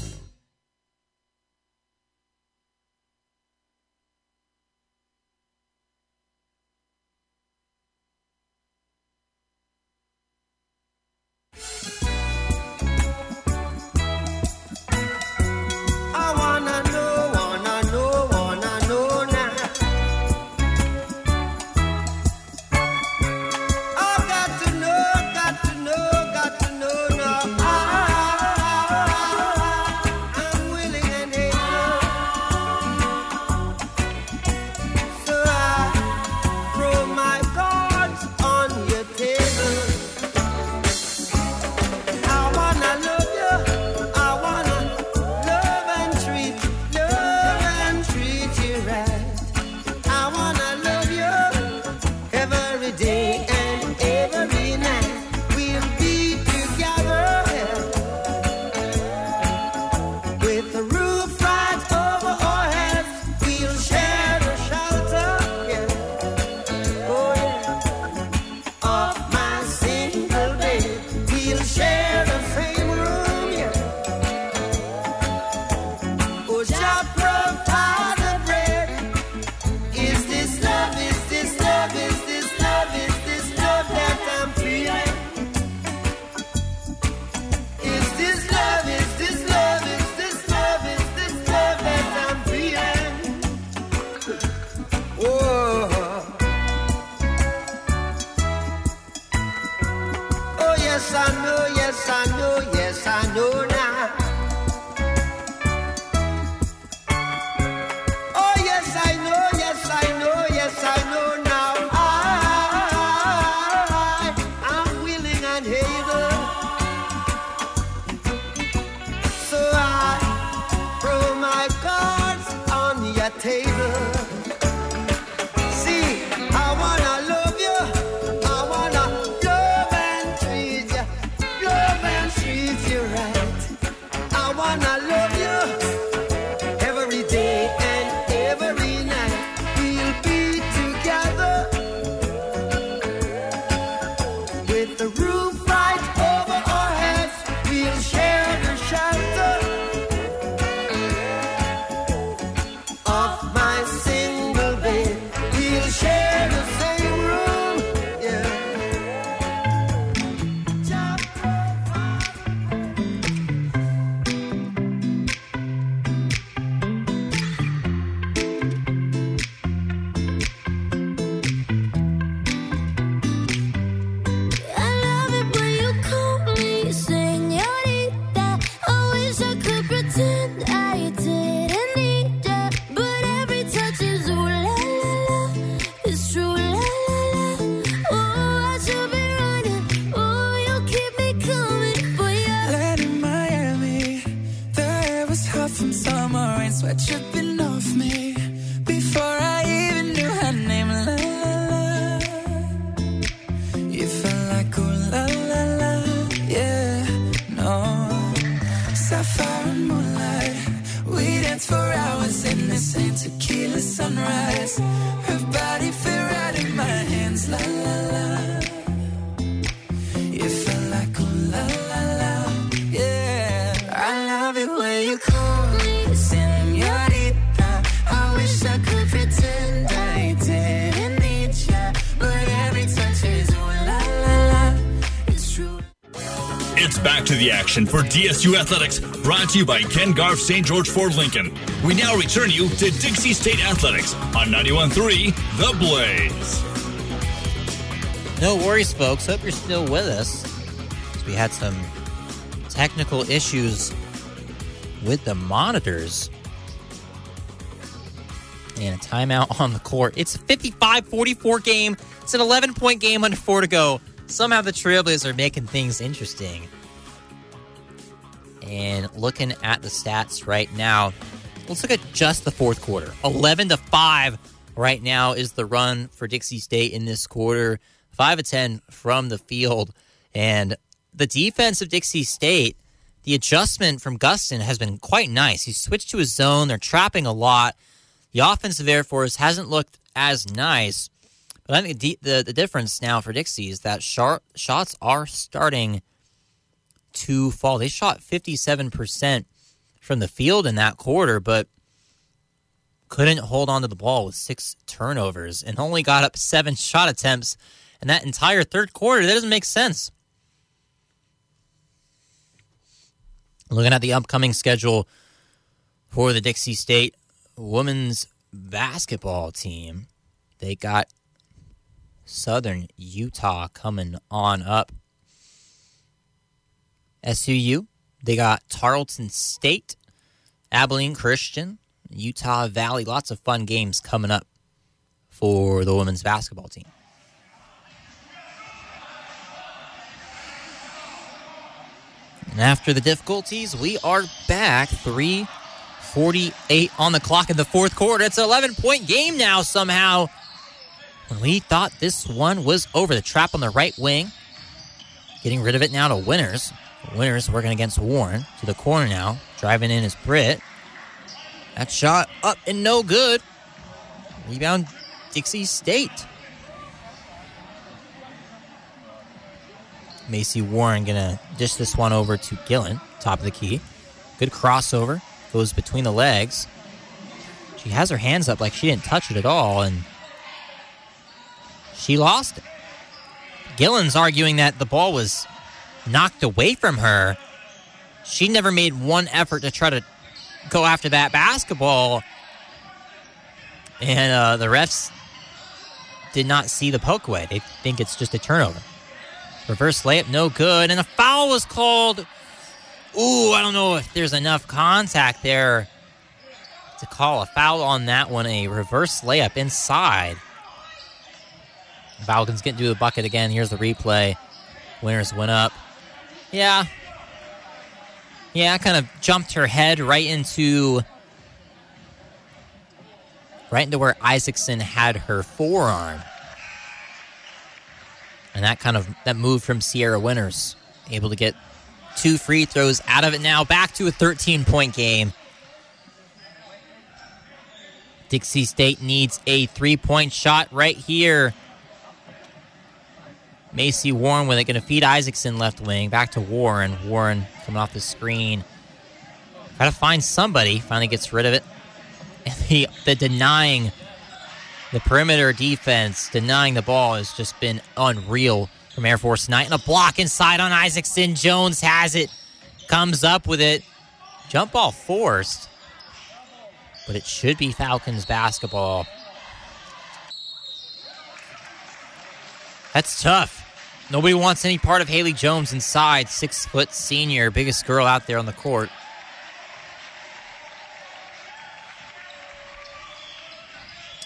Summer rain, sweat DSU Athletics, brought to you by Ken Garff St. George Ford Lincoln. We now return you to Dixie State Athletics on 91.3 The Blaze. No worries, folks. Hope you're still with us. We had some technical issues with the monitors. And a timeout on the court. It's a 55 44 game. It's an 11 point game under four to go. Somehow the Trailblazers are making things interesting. And looking at the stats right now, let's look at just the fourth quarter. 11 to 5 right now is the run for Dixie State in this quarter. 5 of 10 from the field. And the defense of Dixie State, the adjustment from Gustin has been quite nice. He's switched to his zone. They're trapping a lot. The offensive Air Force hasn't looked as nice. But I think the, the, the difference now for Dixie is that sharp, shots are starting to fall. They shot 57% from the field in that quarter, but couldn't hold on to the ball with six turnovers and only got up seven shot attempts in that entire third quarter. That doesn't make sense. Looking at the upcoming schedule for the Dixie State women's basketball team, they got Southern Utah coming on up. SUU, they got Tarleton State, Abilene Christian, Utah Valley. Lots of fun games coming up for the women's basketball team. And after the difficulties, we are back. 348 on the clock in the fourth quarter. It's an 11 point game now, somehow. When we thought this one was over, the trap on the right wing. Getting rid of it now to Winters. Winters working against Warren to the corner now. Driving in is Britt. That shot up and no good. Rebound Dixie State. Macy Warren gonna dish this one over to Gillen, top of the key. Good crossover, goes between the legs. She has her hands up like she didn't touch it at all, and she lost it. Gillen's arguing that the ball was knocked away from her. She never made one effort to try to go after that basketball, and uh, the refs did not see the poke away. They think it's just a turnover. Reverse layup, no good. And a foul was called. Ooh, I don't know if there's enough contact there to call a foul on that one. A reverse layup inside. Falcons getting to the bucket again. Here's the replay. Winters went up. Yeah. Yeah, kind of jumped her head right into right into where Isaacson had her forearm. And that kind of that move from Sierra Winters. Able to get two free throws out of it now. Back to a 13 point game. Dixie State needs a three point shot right here. Macy Warren with it, going to feed Isaacson left wing. Back to Warren. Warren coming off the screen. Got to find somebody. Finally gets rid of it. And the, the denying, the perimeter defense, denying the ball has just been unreal from Air Force tonight. And a block inside on Isaacson. Jones has it, comes up with it. Jump ball forced, but it should be Falcons basketball. That's tough. Nobody wants any part of Haley Jones inside. Six foot senior, biggest girl out there on the court.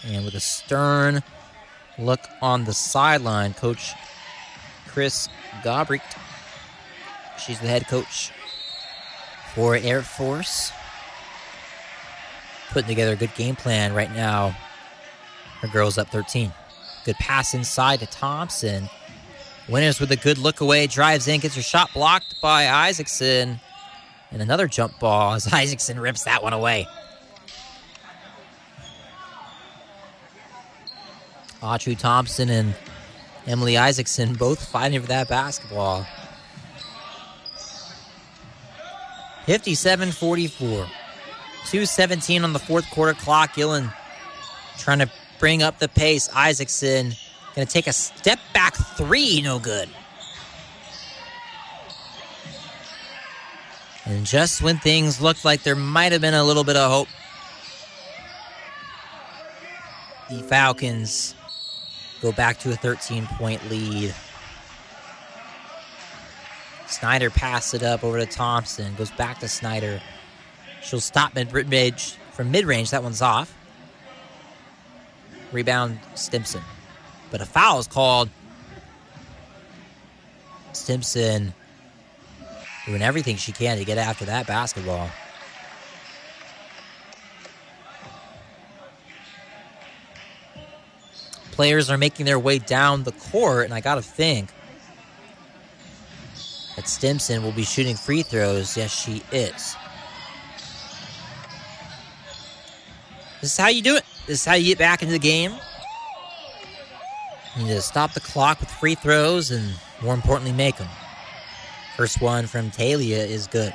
And with a stern look on the sideline, Coach Chris Gobrecht. She's the head coach for Air Force. Putting together a good game plan right now. Her girls up 13. Good pass inside to Thompson. Winters with a good look away, drives in, gets her shot blocked by Isaacson. And another jump ball as Isaacson rips that one away. Autry Thompson and Emily Isaacson both fighting for that basketball. 57 44. 217 on the fourth quarter clock. Gillen trying to bring up the pace. Isaacson going to take a step back three, no good. And just when things looked like there might have been a little bit of hope, the Falcons go back to a 13 point lead. Snyder passes it up over to Thompson. Goes back to Snyder. She'll stop mid range from mid range. That one's off. Rebound Stimson. But a foul is called. Stimson doing everything she can to get after that basketball. Players are making their way down the court, and I got to think that Stimson will be shooting free throws. Yes, she is. This is how you do it. This is how you get back into the game. You need to stop the clock with free throws and, more importantly, make them. First one from Talia is good.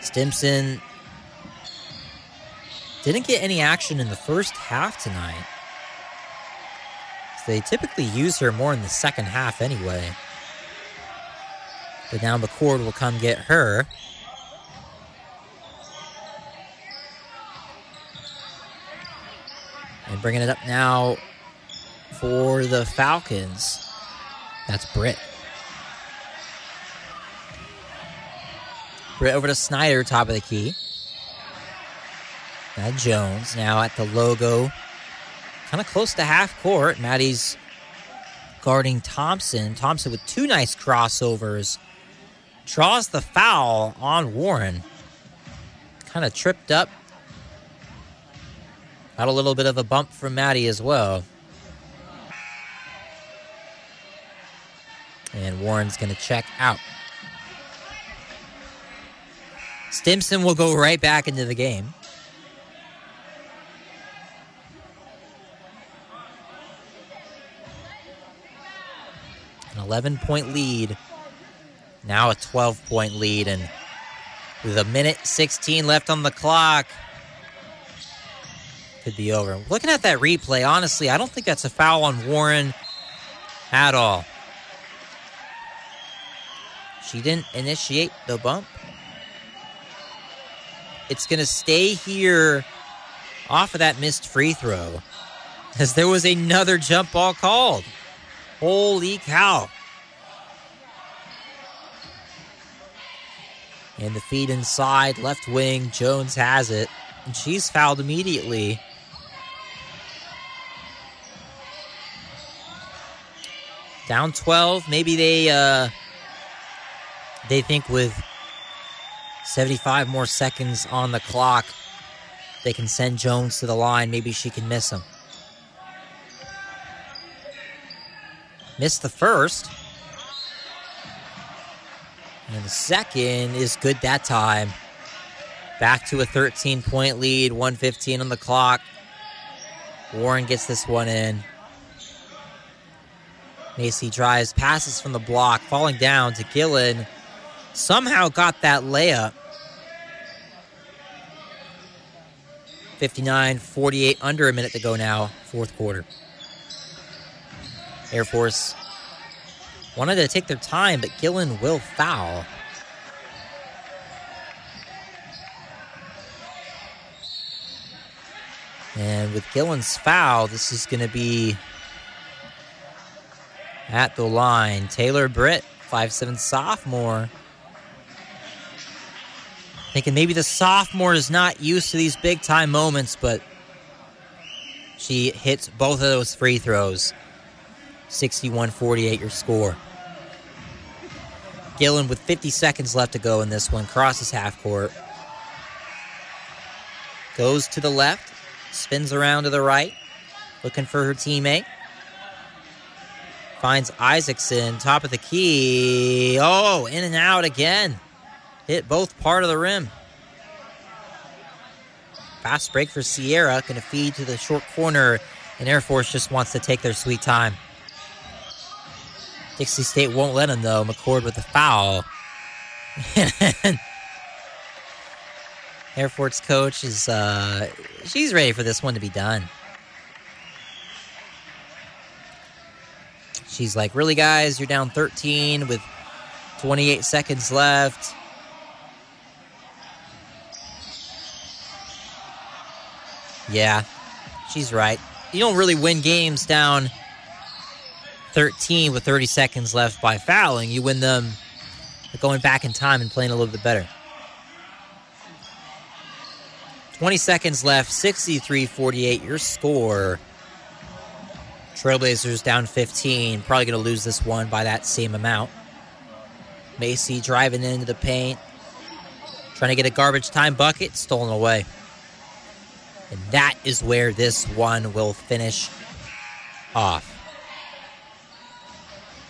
Stimson didn't get any action in the first half tonight. They typically use her more in the second half anyway. But now McCord will come get her. And bringing it up now for the Falcons. That's Britt. Britt over to Snyder, top of the key. Now Jones now at the logo. Kind of close to half court. Maddie's guarding Thompson. Thompson with two nice crossovers. Draws the foul on Warren. Kind of tripped up. Got a little bit of a bump from Maddie as well. And Warren's going to check out. Stimson will go right back into the game. An 11 point lead. Now a 12 point lead. And with a minute 16 left on the clock, could be over. Looking at that replay, honestly, I don't think that's a foul on Warren at all. She didn't initiate the bump. It's going to stay here off of that missed free throw as there was another jump ball called. Holy cow. And the feed inside, left wing. Jones has it. And she's fouled immediately. Down 12. Maybe they uh, they think with 75 more seconds on the clock, they can send Jones to the line. Maybe she can miss him. Missed the first. And the second is good that time. Back to a 13 point lead, 115 on the clock. Warren gets this one in. Macy drives, passes from the block, falling down to Gillen. Somehow got that layup. 59 48, under a minute to go now, fourth quarter. Air Force wanted to take their time, but Gillen will foul. And with Gillen's foul, this is going to be at the line. Taylor Britt, 5'7 sophomore. Thinking maybe the sophomore is not used to these big time moments, but she hits both of those free throws. 61 48 your score. Gillen with 50 seconds left to go in this one, crosses half court. Goes to the left, spins around to the right, looking for her teammate. Finds Isaacson, top of the key. Oh, in and out again. Hit both part of the rim. Fast break for Sierra, going to feed to the short corner, and Air Force just wants to take their sweet time. Dixie State won't let him though. McCord with a foul. Air Force coach is uh she's ready for this one to be done. She's like, "Really guys, you're down 13 with 28 seconds left." Yeah. She's right. You don't really win games down 13 with 30 seconds left by fouling. You win them going back in time and playing a little bit better. 20 seconds left, 63 48, your score. Trailblazers down 15, probably going to lose this one by that same amount. Macy driving into the paint, trying to get a garbage time bucket, stolen away. And that is where this one will finish off.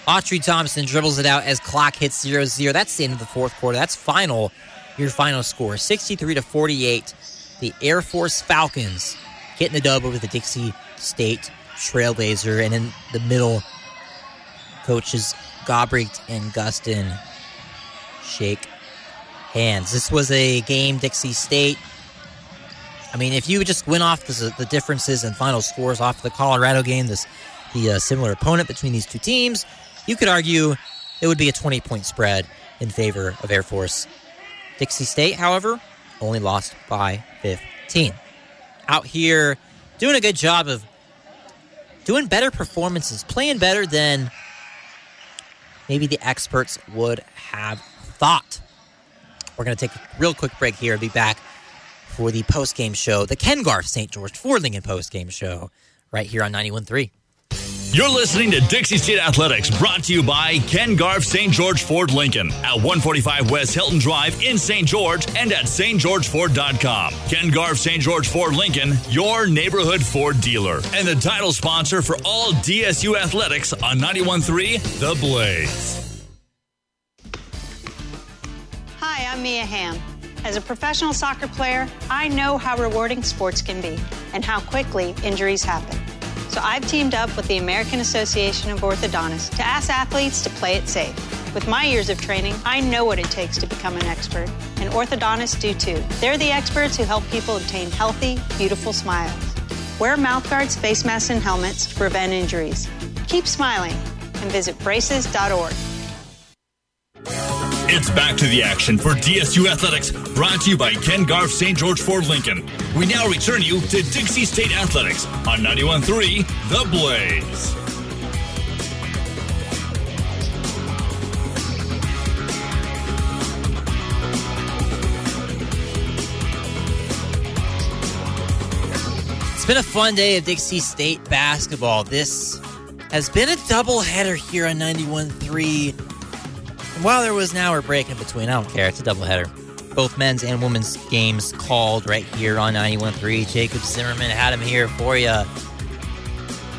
Autry Thompson dribbles it out as clock hits 0 0. That's the end of the fourth quarter. That's final, your final score 63 to 48. The Air Force Falcons getting the dub over the Dixie State Trailblazer. And in the middle, coaches Gobrecht and Gustin shake hands. This was a game, Dixie State. I mean, if you just went off the, the differences and final scores off the Colorado game, this the uh, similar opponent between these two teams, you could argue it would be a 20 point spread in favor of Air Force. Dixie State, however, only lost by 15. Out here doing a good job of doing better performances, playing better than maybe the experts would have thought. We're going to take a real quick break here and be back for the post game show, the Ken Garff St. George Ford Lincoln post game show, right here on 91.3. You're listening to Dixie State Athletics, brought to you by Ken Garff St. George Ford Lincoln at 145 West Hilton Drive in St. George and at stgeorgeford.com. Ken Garff St. George Ford Lincoln, your neighborhood Ford dealer, and the title sponsor for all DSU athletics on 91.3 The Blaze. Hi, I'm Mia Hamm. As a professional soccer player, I know how rewarding sports can be and how quickly injuries happen. So I've teamed up with the American Association of Orthodontists to ask athletes to play it safe. With my years of training, I know what it takes to become an expert, and orthodontists do too. They're the experts who help people obtain healthy, beautiful smiles. Wear mouthguards, face masks, and helmets to prevent injuries. Keep smiling and visit braces.org. It's back to the action for DSU Athletics, brought to you by Ken Garff St. George Ford Lincoln. We now return you to Dixie State Athletics on 91.3 The Blaze. It's been a fun day of Dixie State basketball. This has been a doubleheader here on 91.3. While there was an hour break in between, I don't care. It's a doubleheader. Both men's and women's games called right here on 91.3. Jacob Zimmerman had him here for you.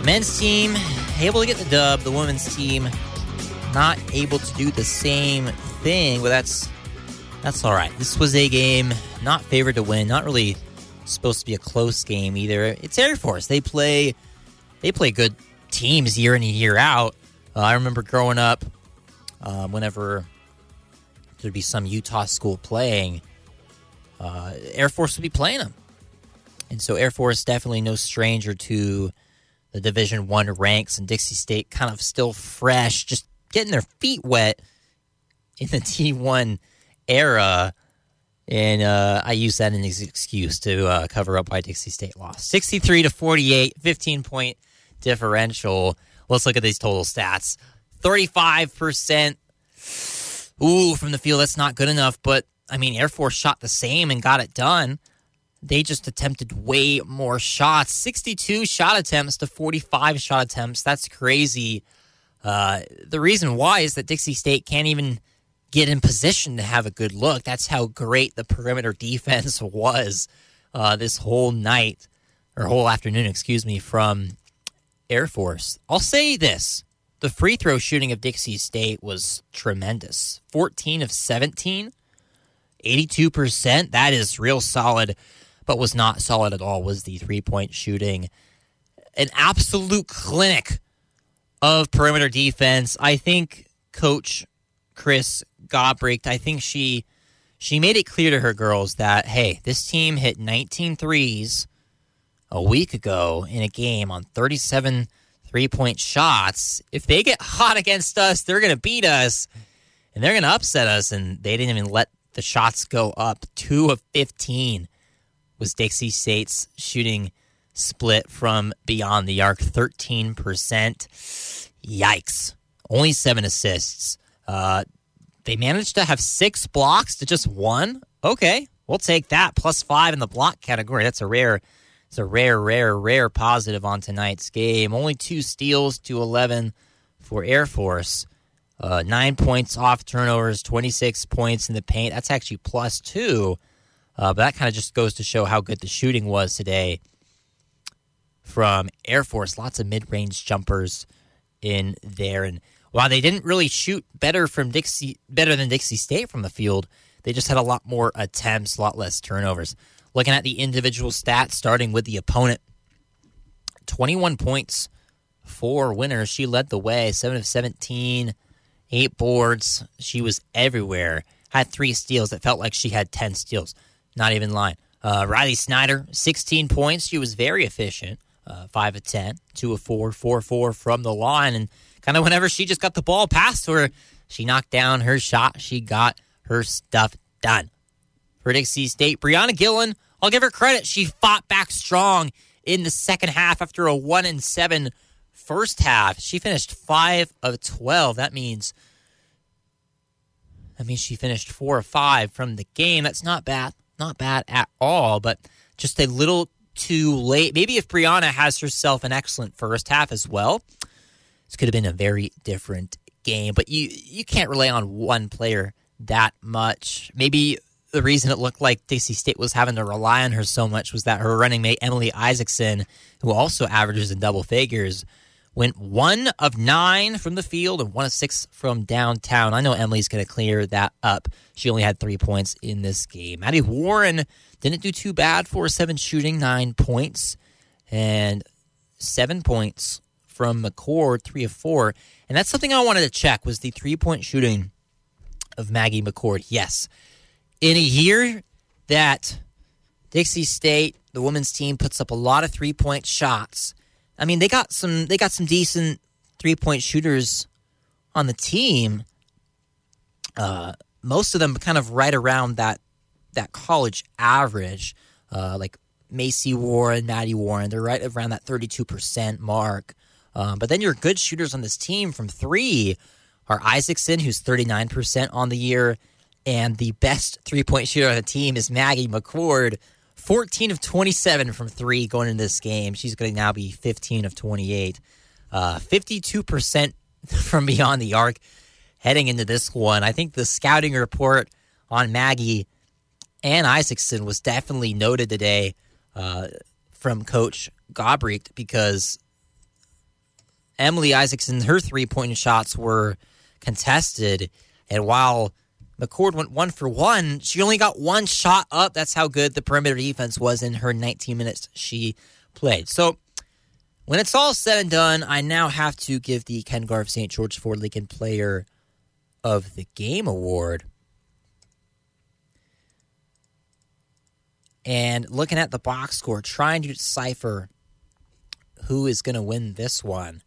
Men's team able to get the dub. The women's team not able to do the same thing, but that's that's all right. This was a game not favored to win, not really supposed to be a close game either. It's Air Force. They play they play good teams year in and year out. Uh, I remember growing up, uh, whenever there'd be some Utah school playing, uh, Air Force would be playing them, and so Air Force definitely no stranger to the Division One ranks, and Dixie State kind of still fresh, just getting their feet wet in the T one era. And uh, I use that as an excuse to uh, cover up why Dixie State lost. 63 to 48, 15 point differential. Let's look at these total stats 35%. Ooh, from the field, that's not good enough. But I mean, Air Force shot the same and got it done. They just attempted way more shots 62 shot attempts to 45 shot attempts. That's crazy. Uh, the reason why is that Dixie State can't even get in position to have a good look. That's how great the perimeter defense was uh, this whole night or whole afternoon, excuse me, from Air Force. I'll say this the free throw shooting of Dixie State was tremendous 14 of 17, 82%. That is real solid, but was not solid at all was the three point shooting. An absolute clinic of perimeter defense. I think Coach Chris Gobrecht, I think she she made it clear to her girls that hey, this team hit 19 threes a week ago in a game on 37 three-point shots. If they get hot against us, they're going to beat us and they're going to upset us and they didn't even let the shots go up. 2 of 15 was Dixie State's shooting split from beyond the arc 13%. Yikes. Only 7 assists. Uh, they managed to have six blocks to just one. Okay, we'll take that. Plus five in the block category. That's a rare, it's a rare, rare, rare positive on tonight's game. Only two steals to eleven for Air Force. Uh, nine points off turnovers, twenty six points in the paint. That's actually plus two. Uh, but that kind of just goes to show how good the shooting was today from Air Force. Lots of mid range jumpers in there, and while they didn't really shoot better from Dixie, better than Dixie State from the field, they just had a lot more attempts, a lot less turnovers. Looking at the individual stats, starting with the opponent, 21 points for Winters. She led the way, 7 of 17, eight boards. She was everywhere. Had three steals. It felt like she had 10 steals. Not even lying. Uh, Riley Snyder, 16 points. She was very efficient. Uh, 5 of 10, 2 of 4, 4 4 from the line. And kind of whenever she just got the ball passed to her, she knocked down her shot. She got her stuff done. For Dixie State, Brianna Gillen, I'll give her credit. She fought back strong in the second half after a 1 and 7 first half. She finished 5 of 12. That means that means she finished 4 of 5 from the game. That's not bad. Not bad at all, but just a little too late. Maybe if Brianna has herself an excellent first half as well, this could have been a very different game. But you you can't rely on one player that much. Maybe the reason it looked like Dixie State was having to rely on her so much was that her running mate Emily Isaacson, who also averages in double figures, went one of nine from the field and one of six from downtown. I know Emily's going to clear that up. She only had three points in this game. Maddie Warren didn't do too bad for seven shooting, nine points, and seven points from McCord, three of four. And that's something I wanted to check was the three point shooting of Maggie McCord. Yes. In a year that Dixie State, the women's team, puts up a lot of three point shots. I mean, they got some they got some decent three point shooters on the team. Uh, most of them kind of right around that that college average, uh, like Macy Warren, Maddie Warren. They're right around that thirty two percent mark. Um, but then your good shooters on this team from three are Isaacson, who's thirty nine percent on the year, and the best three point shooter on the team is Maggie McCord, 14 of 27 from three going into this game. She's going to now be 15 of 28. Uh, 52% from beyond the arc heading into this one. I think the scouting report on Maggie and Isaacson was definitely noted today uh, from Coach Gobrecht because Emily Isaacson, her three point shots were contested. And while McCord went one for one, she only got one shot up. That's how good the perimeter defense was in her 19 minutes she played. So when it's all said and done, I now have to give the Ken Garff St. George Ford Lincoln Player of the Game award. And looking at the box score, trying to decipher who is going to win this one.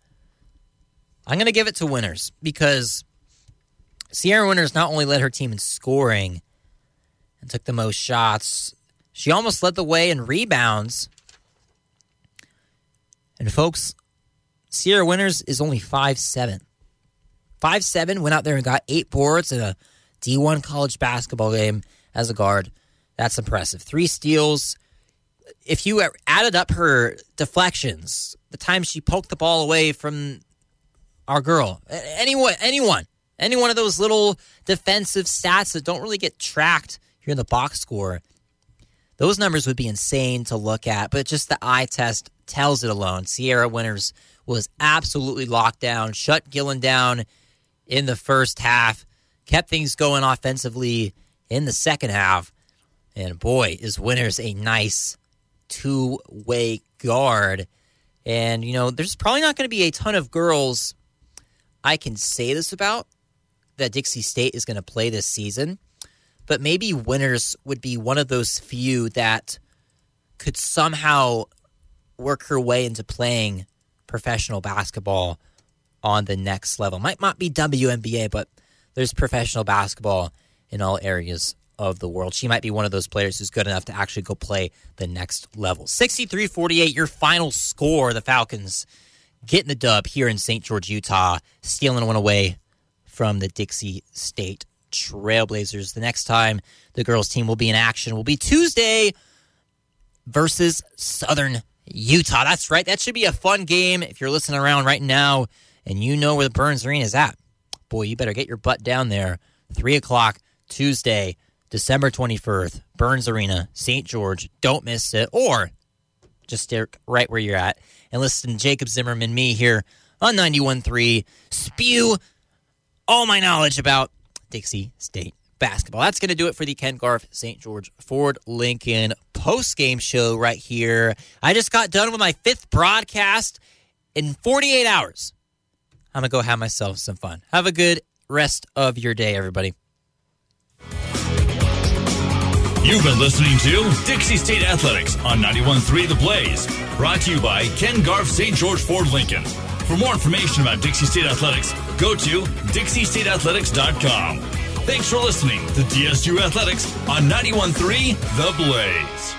I'm going to give it to Winters because Sierra Winters not only led her team in scoring and took the most shots, she almost led the way in rebounds. And folks, Sierra Winters is only 5'7. 5'7, went out there and got eight boards in a D1 college basketball game as a guard. That's impressive. Three steals. If you added up her deflections, the time she poked the ball away from our girl, anyone, anyone, any one of those little defensive stats that don't really get tracked here in the box score, those numbers would be insane to look at. But just the eye test tells it alone. Sierra Winters was absolutely locked down, shut Gillen down in the first half, kept things going offensively in the second half. And boy, is Winters a nice two way guard. And, you know, there's probably not going to be a ton of girls I can say this about that Dixie State is going to play this season, but maybe Winters would be one of those few that could somehow work her way into playing professional basketball on the next level. Might not be WNBA, but there's professional basketball in all areas of the world. She might be one of those players who's good enough to actually go play the next level. 63 48, your final score. The Falcons getting the dub here in St. George, Utah, stealing one away from the Dixie State Trailblazers. The next time the girls' team will be in action will be Tuesday versus Southern Utah. That's right. That should be a fun game if you're listening around right now and you know where the Burns Arena is at. Boy, you better get your butt down there. 3 o'clock Tuesday, December 21st, Burns Arena, St. George. Don't miss it. Or just stay right where you're at and listen to Jacob Zimmerman, me here on 91.3, spew all my knowledge about Dixie State basketball. That's going to do it for the Ken Garff St. George Ford Lincoln post game show right here. I just got done with my fifth broadcast in 48 hours. I'm going to go have myself some fun. Have a good rest of your day, everybody. You've been listening to Dixie State Athletics on 91.3 The Blaze, brought to you by Ken Garff St. George Ford Lincoln. For more information about Dixie State Athletics, go to dixiestateathletics.com. Thanks for listening to DSU Athletics on 91.3 The Blaze.